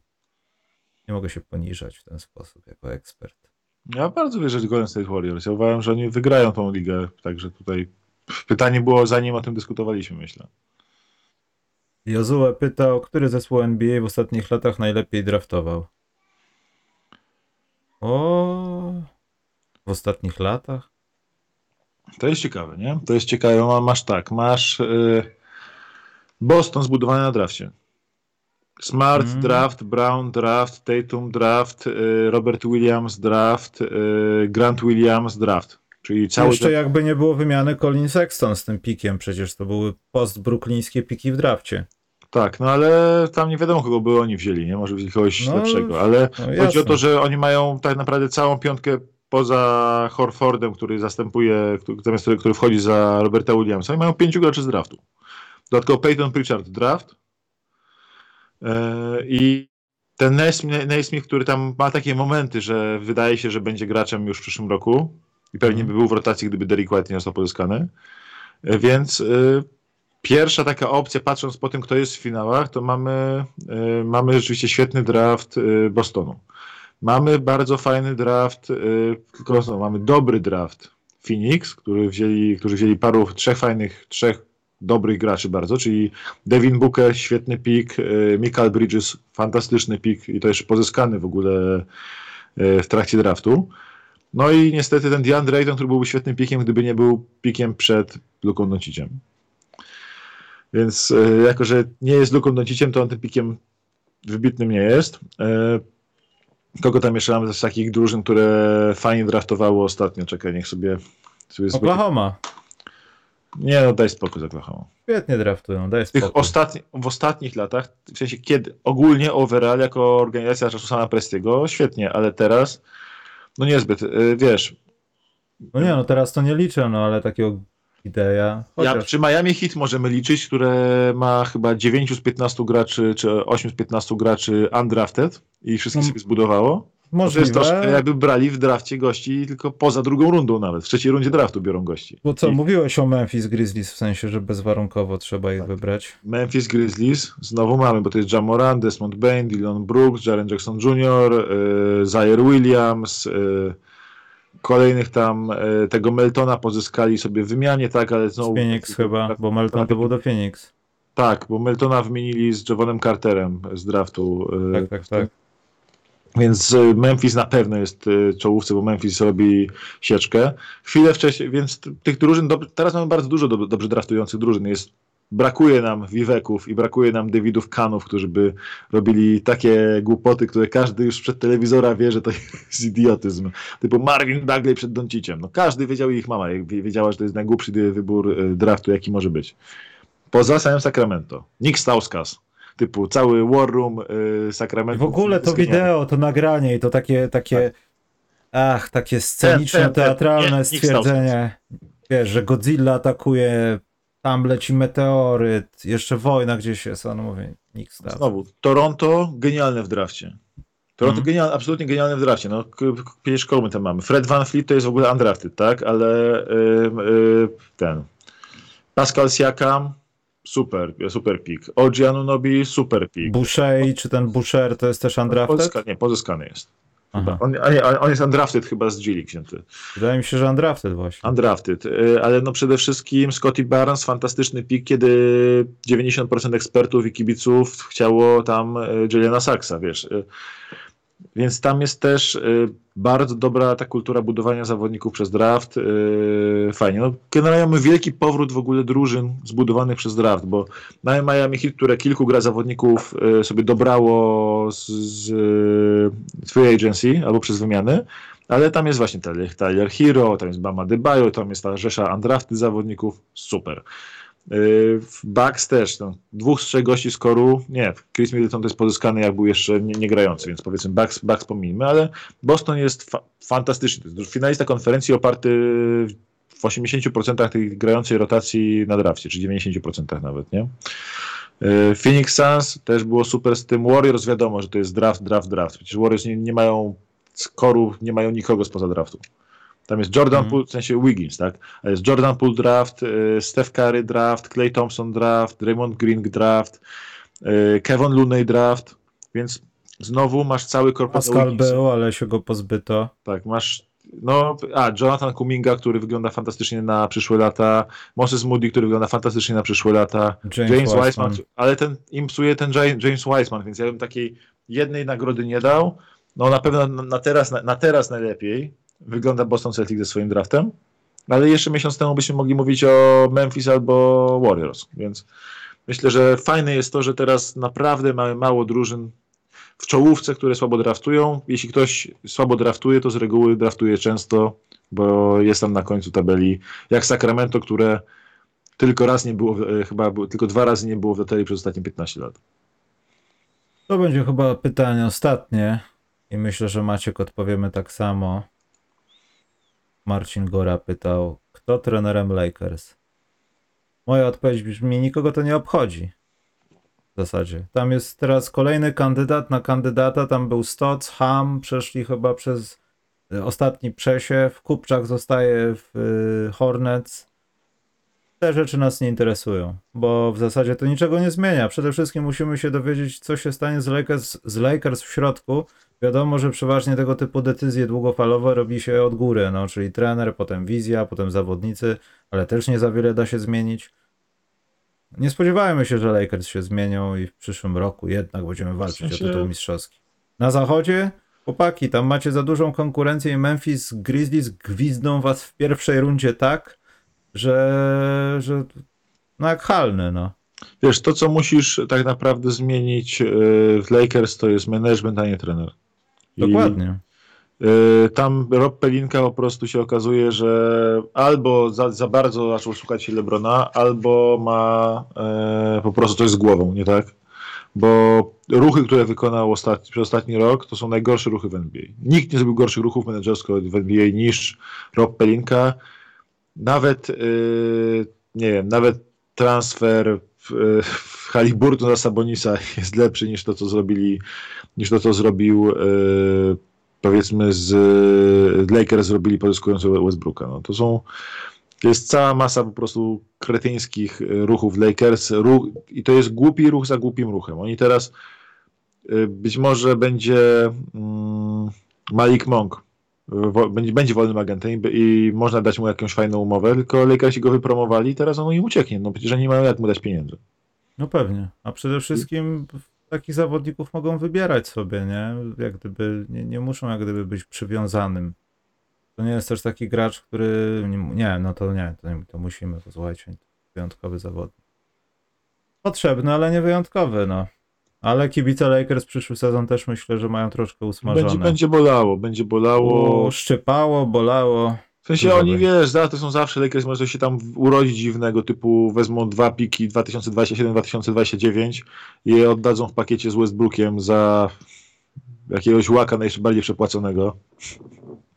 Nie mogę się poniżać w ten sposób jako ekspert. Ja bardzo wierzę w Golden State Warriors. Ja uważam, że oni wygrają tą ligę, także tutaj pytanie było zanim o tym dyskutowaliśmy, myślę. Jozue pytał, który zespół NBA w ostatnich latach najlepiej draftował? O, w ostatnich latach? To jest ciekawe, nie? To jest ciekawe. Masz tak, masz yy, Boston zbudowany na drafcie. Smart mm. draft, Brown draft, Tatum draft, yy, Robert Williams draft, yy, Grant Williams draft. Czyli cały Jeszcze jakby nie było wymiany Colin Sexton z tym pikiem, przecież to były post-bruklińskie piki w drafcie. Tak, no ale tam nie wiadomo, kogo by oni wzięli, nie? Może wzięli kogoś no, lepszego, ale no, chodzi o to, że oni mają tak naprawdę całą piątkę poza Horfordem, który zastępuje, który, który wchodzi za Roberta Williamsa i mają pięciu graczy z draftu. Dodatkowo Peyton Pritchard draft yy, i ten Naismith, który tam ma takie momenty, że wydaje się, że będzie graczem już w przyszłym roku i pewnie by był w rotacji, gdyby Derek White nie został pozyskany. Yy, więc yy, Pierwsza taka opcja, patrząc po tym, kto jest w finałach, to mamy, y, mamy rzeczywiście świetny draft y, Bostonu. Mamy bardzo fajny draft, y, tylko no, mamy dobry draft Phoenix, który wzięli, którzy wzięli paru, trzech fajnych, trzech dobrych graczy bardzo, czyli Devin Booker, świetny pik, Michael Bridges, fantastyczny pik i to jeszcze pozyskany w ogóle w trakcie draftu. No i niestety ten DeAndre Ayton, który byłby świetnym pikiem, gdyby nie był pikiem przed Luką Donciciem. Więc e, jako, że nie jest Luką Donciciem, to on tym pikiem wybitnym nie jest. E, kogo tam jeszcze mamy z takich drużyn, które fajnie draftowało ostatnio? Czekaj, niech sobie... sobie Oklahoma. Nie, no daj spokój z Oklahoma. Świetnie draftują, daj spokój. ostatni, w ostatnich latach, w sensie kiedy ogólnie overall jako organizacja Susana Prestiego, świetnie, ale teraz no niezbyt. Y, Wiesz, No nie, no teraz to nie liczę, no ale takiego idea. ja, Chociaż czy Miami Heat możemy liczyć, które ma chyba 9 z 15 graczy, czy 8 z 15 graczy undrafted i wszystkich No, sobie zbudowało? To jest troszkę jakby brali w drafcie gości tylko poza drugą rundą nawet. W trzeciej rundzie draftu biorą gości. bo co, I mówiłeś o Memphis Grizzlies w sensie, że bezwarunkowo trzeba ich Tak. wybrać. Memphis Grizzlies znowu mamy, bo to jest Jamoran, Desmond Bain, Dylan Brooks, Jaren Jackson Jr., y, Zaire Williams, y, kolejnych tam y, tego Meltona pozyskali sobie w wymianie, tak, ale znowu... Phoenix chyba, bo Melton to był do Phoenix. Tak, bo Meltona wymienili z Javonem Carterem z draftu. y, Tak, tak, tak. Więc y, Memphis na pewno jest y, czołówce, bo Memphis robi sieczkę. Chwilę wcześniej, więc tych drużyn, teraz mamy bardzo dużo dob- dobrze draftujących drużyn. Jest, brakuje nam Wiweków i brakuje nam Davidów Kanów, którzy by robili takie głupoty, które każdy już przed telewizora wie, że to jest idiotyzm. Typu Marvin Bagley przed Donciciem. No każdy wiedział i ich mama wiedziała, że to jest najgłupszy wybór y, draftu, jaki może być. Poza samym Sacramento. Nick Stauskas. Typu cały War Room y, Sacramento. w ogóle to wideo, to nagranie i to takie, takie, ach, takie ten, nie, stwierdzenie. Wiesz, że Godzilla atakuje, tam leci meteoryt, jeszcze wojna gdzieś jest, on mówi, nikt staw. Znowu, Toronto genialne w drafcie. Toronto Mhm. genial, absolutnie genialne w drafcie. No, przecież kogo my tam mamy? Fred Van Fleet to jest w ogóle undrafted, tak? Ale ym, y, ten Pascal Siakam super, super pick. OG Anunobi super pick. Boucher, czy ten Boucher to jest też undrafted? Pozyska, nie, pozyskany jest. Aha. On, a nie, a on jest undrafted chyba z G League wzięty. Wydaje mi się, że undrafted właśnie. Undrafted, y, ale no przede wszystkim Scotty Barnes, fantastyczny pik, kiedy 90% ekspertów i kibiców chciało tam y, Jelena Saxa, wiesz. Więc tam jest też y, bardzo dobra ta kultura budowania zawodników przez draft. y, Fajnie. No, generalnie mamy wielki powrót w ogóle drużyn zbudowanych przez draft, bo na Miami Heat, które kilku gra zawodników y, sobie dobrało z, z free agency albo przez wymiany, ale tam jest właśnie Tyler, Hero, tam jest Bama Debajo, tam jest ta rzesza undrafted zawodników, super. W Bucks też, no, dwóch z trzech gości skoru, nie, Chris Middleton to jest pozyskany jak był jeszcze nie, nie grający, więc powiedzmy Bucks, Bucks pomijmy, ale Boston jest fa- fantastyczny. To jest finalista konferencji oparty w 80% tej grającej rotacji na drafcie, czy 90% nawet, nie? Yy, Phoenix Suns też było super z tym. Warriors wiadomo, że to jest draft, draft, draft. Przecież Warriors nie, nie mają skoru, nie mają nikogo spoza draftu. Tam jest Jordan Mhm. Poole, w sensie Wiggins, tak? A jest Jordan Poole draft, y, Steph Curry draft, Clay Thompson draft, Draymond Green draft, y, Kevin Looney draft, więc znowu masz cały korpus Pascal był, ale się go pozbyto. Tak, masz. No, a Jonathan Kuminga, który wygląda fantastycznie na przyszłe lata, Moses Moody, który wygląda fantastycznie na przyszłe lata, James, James Wiseman. Ale ten im psuje ten Ja- James Wiseman, więc ja bym takiej jednej nagrody nie dał. No na pewno na, teraz, na, na teraz najlepiej wygląda Boston Celtics ze swoim draftem, ale jeszcze miesiąc temu byśmy mogli mówić o Memphis albo Warriors, więc myślę, że fajne jest to, że teraz naprawdę mamy mało drużyn w czołówce, które słabo draftują. Jeśli ktoś słabo draftuje, to z reguły draftuje często, bo jest tam na końcu tabeli, jak Sacramento, które tylko raz nie było, e, chyba tylko dwa razy nie było w loterii przez ostatnie 15 lat. To będzie chyba pytanie ostatnie i myślę, że Maciek odpowiemy tak samo. Marcin Gora pytał, kto trenerem Lakers? Moja odpowiedź brzmi, nikogo to nie obchodzi. W zasadzie. Tam jest teraz kolejny kandydat na kandydata, tam był Stotts, Ham, przeszli chyba przez y, ostatni przesiew, Kupczak zostaje w y, Hornets. Te rzeczy nas nie interesują, bo w zasadzie to niczego nie zmienia. Przede wszystkim musimy się dowiedzieć, co się stanie z Lakers, z Lakers w środku. Wiadomo, że przeważnie tego typu decyzje długofalowe robi się od góry, no, czyli trener, potem wizja, potem zawodnicy, ale też nie za wiele da się zmienić. Nie spodziewajmy się, że Lakers się zmienią i w przyszłym roku jednak będziemy walczyć sensie- o tytuł mistrzowski. Na zachodzie, chłopaki, tam macie za dużą konkurencję i Memphis Grizzlies gwizdą was w pierwszej rundzie tak, że, że no jak halny, no. Wiesz, to co musisz tak naprawdę zmienić yy, w Lakers to jest management, a nie trener. Dokładnie. yy, tam Rob Pelinka po prostu się okazuje, że albo za, za bardzo zaczął słuchać się Lebrona, albo ma yy, po prostu coś z głową, nie tak? Bo ruchy, które wykonał ostatni, przez ostatni rok, to są najgorsze ruchy w NBA. Nikt nie zrobił gorszych ruchów menedżersko w NBA niż Rob Pelinka. Nawet, yy, nie wiem, nawet transfer w, w za Sabonisa jest lepszy niż to, co zrobili, niż to, co zrobił yy, powiedzmy z Lakers zrobili pozyskując Westbrooka. No, to są jest cała masa po prostu kretyńskich y, ruchów Lakers ruch, i to jest głupi ruch za głupim ruchem. Oni teraz y, być może będzie mm, Malik Monk będzie, będzie wolnym agentem i, i można dać mu jakąś fajną umowę, tylko Lakersi go wypromowali teraz on im ucieknie, no przecież nie mają jak mu dać pieniędzy. No pewnie. A przede wszystkim takich zawodników mogą wybierać sobie, nie? Jak gdyby, nie, nie muszą jak gdyby być przywiązanym. To nie jest też taki gracz, który. Nie, nie no to nie, to, nie, to musimy, to słuchajcie, wyjątkowy zawodnik. Potrzebny, ale nie wyjątkowy, no. Ale kibice Lakers przyszły sezon też myślę, że mają troszkę usmażone. Będzie, będzie bolało, będzie bolało. U, szczypało, bolało. W sensie oni, wiesz, za to są zawsze Lakers, może się tam urodzić dziwnego, typu wezmą dwa piki 2027-2029 i je oddadzą w pakiecie z Westbrookiem za jakiegoś łaka najbardziej przepłaconego.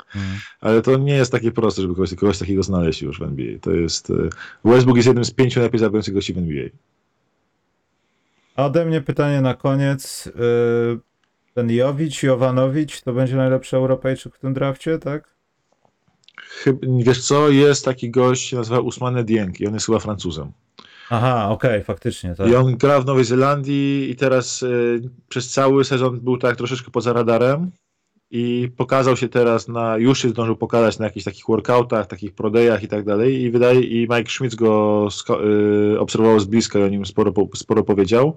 Hmm. Ale to nie jest takie proste, żeby kogoś, kogoś takiego znaleźć już w NBA. To jest... e, Westbrook jest jednym z pięciu najlepiej zarabiających gości w NBA. A ode mnie pytanie na koniec. Yy, Ten Jowicz, Jowanowicz to będzie najlepszy Europejczyk w tym drafcie, tak? Wiesz co, jest taki gość, się nazywa Usmane Dieng i on jest chyba Francuzem. Aha, okej, faktycznie, tak. I on gra w Nowej Zelandii i teraz y, przez cały sezon był tak troszeczkę poza radarem i pokazał się teraz na, już się zdążył pokazać na jakichś takich workoutach, takich prodejach i tak dalej i wydaje, i Mike Schmidt go y, obserwował z bliska i o nim sporo, po- sporo powiedział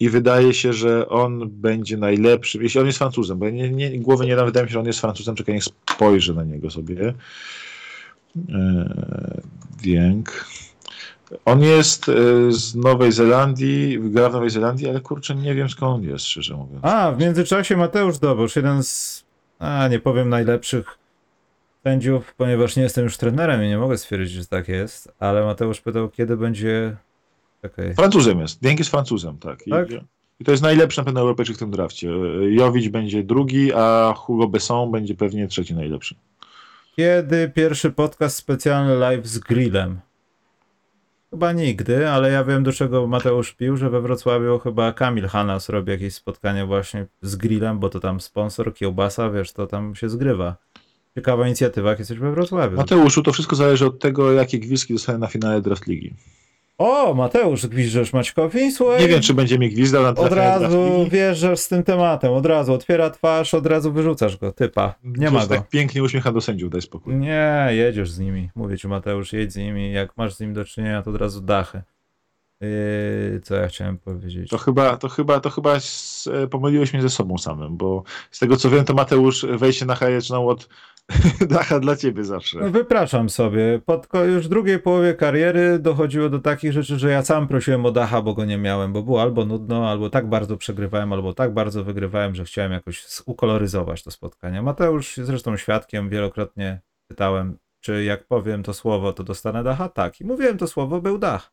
i wydaje się, że on będzie najlepszy, jeśli on jest Francuzem, bo nie, nie, głowy nie dam, wydaje mi się, że on jest Francuzem, czekaj, niech spojrzę na niego sobie. Eee, Dieng. On jest e, z Nowej Zelandii, gra w Nowej Zelandii, ale kurczę, nie wiem skąd on jest, szczerze mówiąc. A, w międzyczasie Mateusz Dobosz, jeden z, a nie powiem najlepszych sędziów, ponieważ nie jestem już trenerem i nie mogę stwierdzić, że tak jest, ale Mateusz pytał, kiedy będzie... Czekaj. Francuzem jest. Dieng jest Francuzem, tak. I, Tak? I to jest najlepszy na pewno Europejczyk w tym drafcie. Jowicz będzie drugi, a Hugo Besson będzie pewnie trzeci najlepszy. Kiedy pierwszy podcast specjalny live z grillem? Chyba nigdy, ale ja wiem do czego Mateusz pił, że we Wrocławiu chyba Kamil Hanas robi jakieś spotkanie właśnie z grillem, bo to tam sponsor, kiełbasa, wiesz, to tam się zgrywa. Ciekawa inicjatywa, jak jesteś we Wrocławiu. Mateuszu, to wszystko zależy od tego, jakie gwizdki dostanę na finale draft ligi. O, Mateusz, gwizdżesz Maćkowi? Słuchaj, Nie wiem, czy będzie mi gwizdał na od razu wjeżdżasz z tym tematem, od razu otwiera twarz, od razu wyrzucasz go, typa. Nie ma go. tak pięknie uśmiecha do sędziów, daj spokój. Nie, jedziesz z nimi. Mówię ci, Mateusz, jedź z nimi. Jak masz z nimi do czynienia, to od razu dachy. Yy, co ja chciałem powiedzieć? To chyba, to chyba, to chyba s- e, pomyliłeś mnie ze sobą samym, bo z tego co wiem, to Mateusz wejście na haję zaczynał od dacha dla ciebie zawsze. No, wypraszam sobie. Pod już w drugiej połowie kariery dochodziło do takich rzeczy, że ja sam prosiłem o dacha, bo go nie miałem, bo było albo nudno, albo tak bardzo przegrywałem, albo tak bardzo wygrywałem, że chciałem jakoś ukoloryzować to spotkanie. Mateusz zresztą świadkiem, wielokrotnie pytałem, czy jak powiem to słowo, to dostanę dacha? Tak. I mówiłem to słowo, był dach.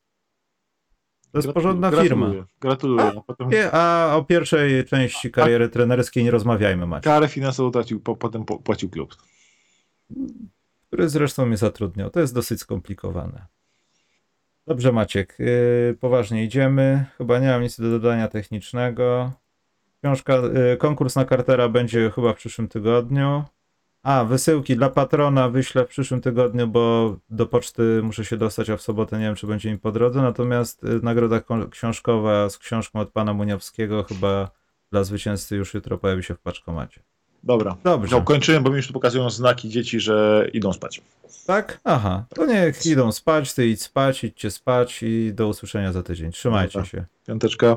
To jest porządna gratuluję, firma. Gratuluję. A potem A o pierwszej części kariery trenerskiej nie rozmawiajmy, Maciek. karę finansową tracił, po, potem po, płacił klub. Który zresztą mnie zatrudniał. To jest dosyć skomplikowane. Dobrze, Maciek. Yy, poważnie idziemy. Chyba nie mam nic do dodania technicznego. Książka, yy, konkurs na kartera będzie chyba w przyszłym tygodniu. A, wysyłki dla patrona wyślę w przyszłym tygodniu, bo do poczty muszę się dostać, a w sobotę nie wiem, czy będzie mi po drodze. Natomiast yy, nagroda ko- książkowa z książką od pana Muniowskiego chyba dla zwycięzcy już jutro pojawi się w paczkomacie. Dobra. Dobrze. No, kończyłem, bo mi już tu pokazują znaki dzieci, że idą spać. Tak? Aha. To niech idą spać, ty idź spać, idźcie spać i do usłyszenia za tydzień. Trzymajcie Dobra. się. Piąteczka.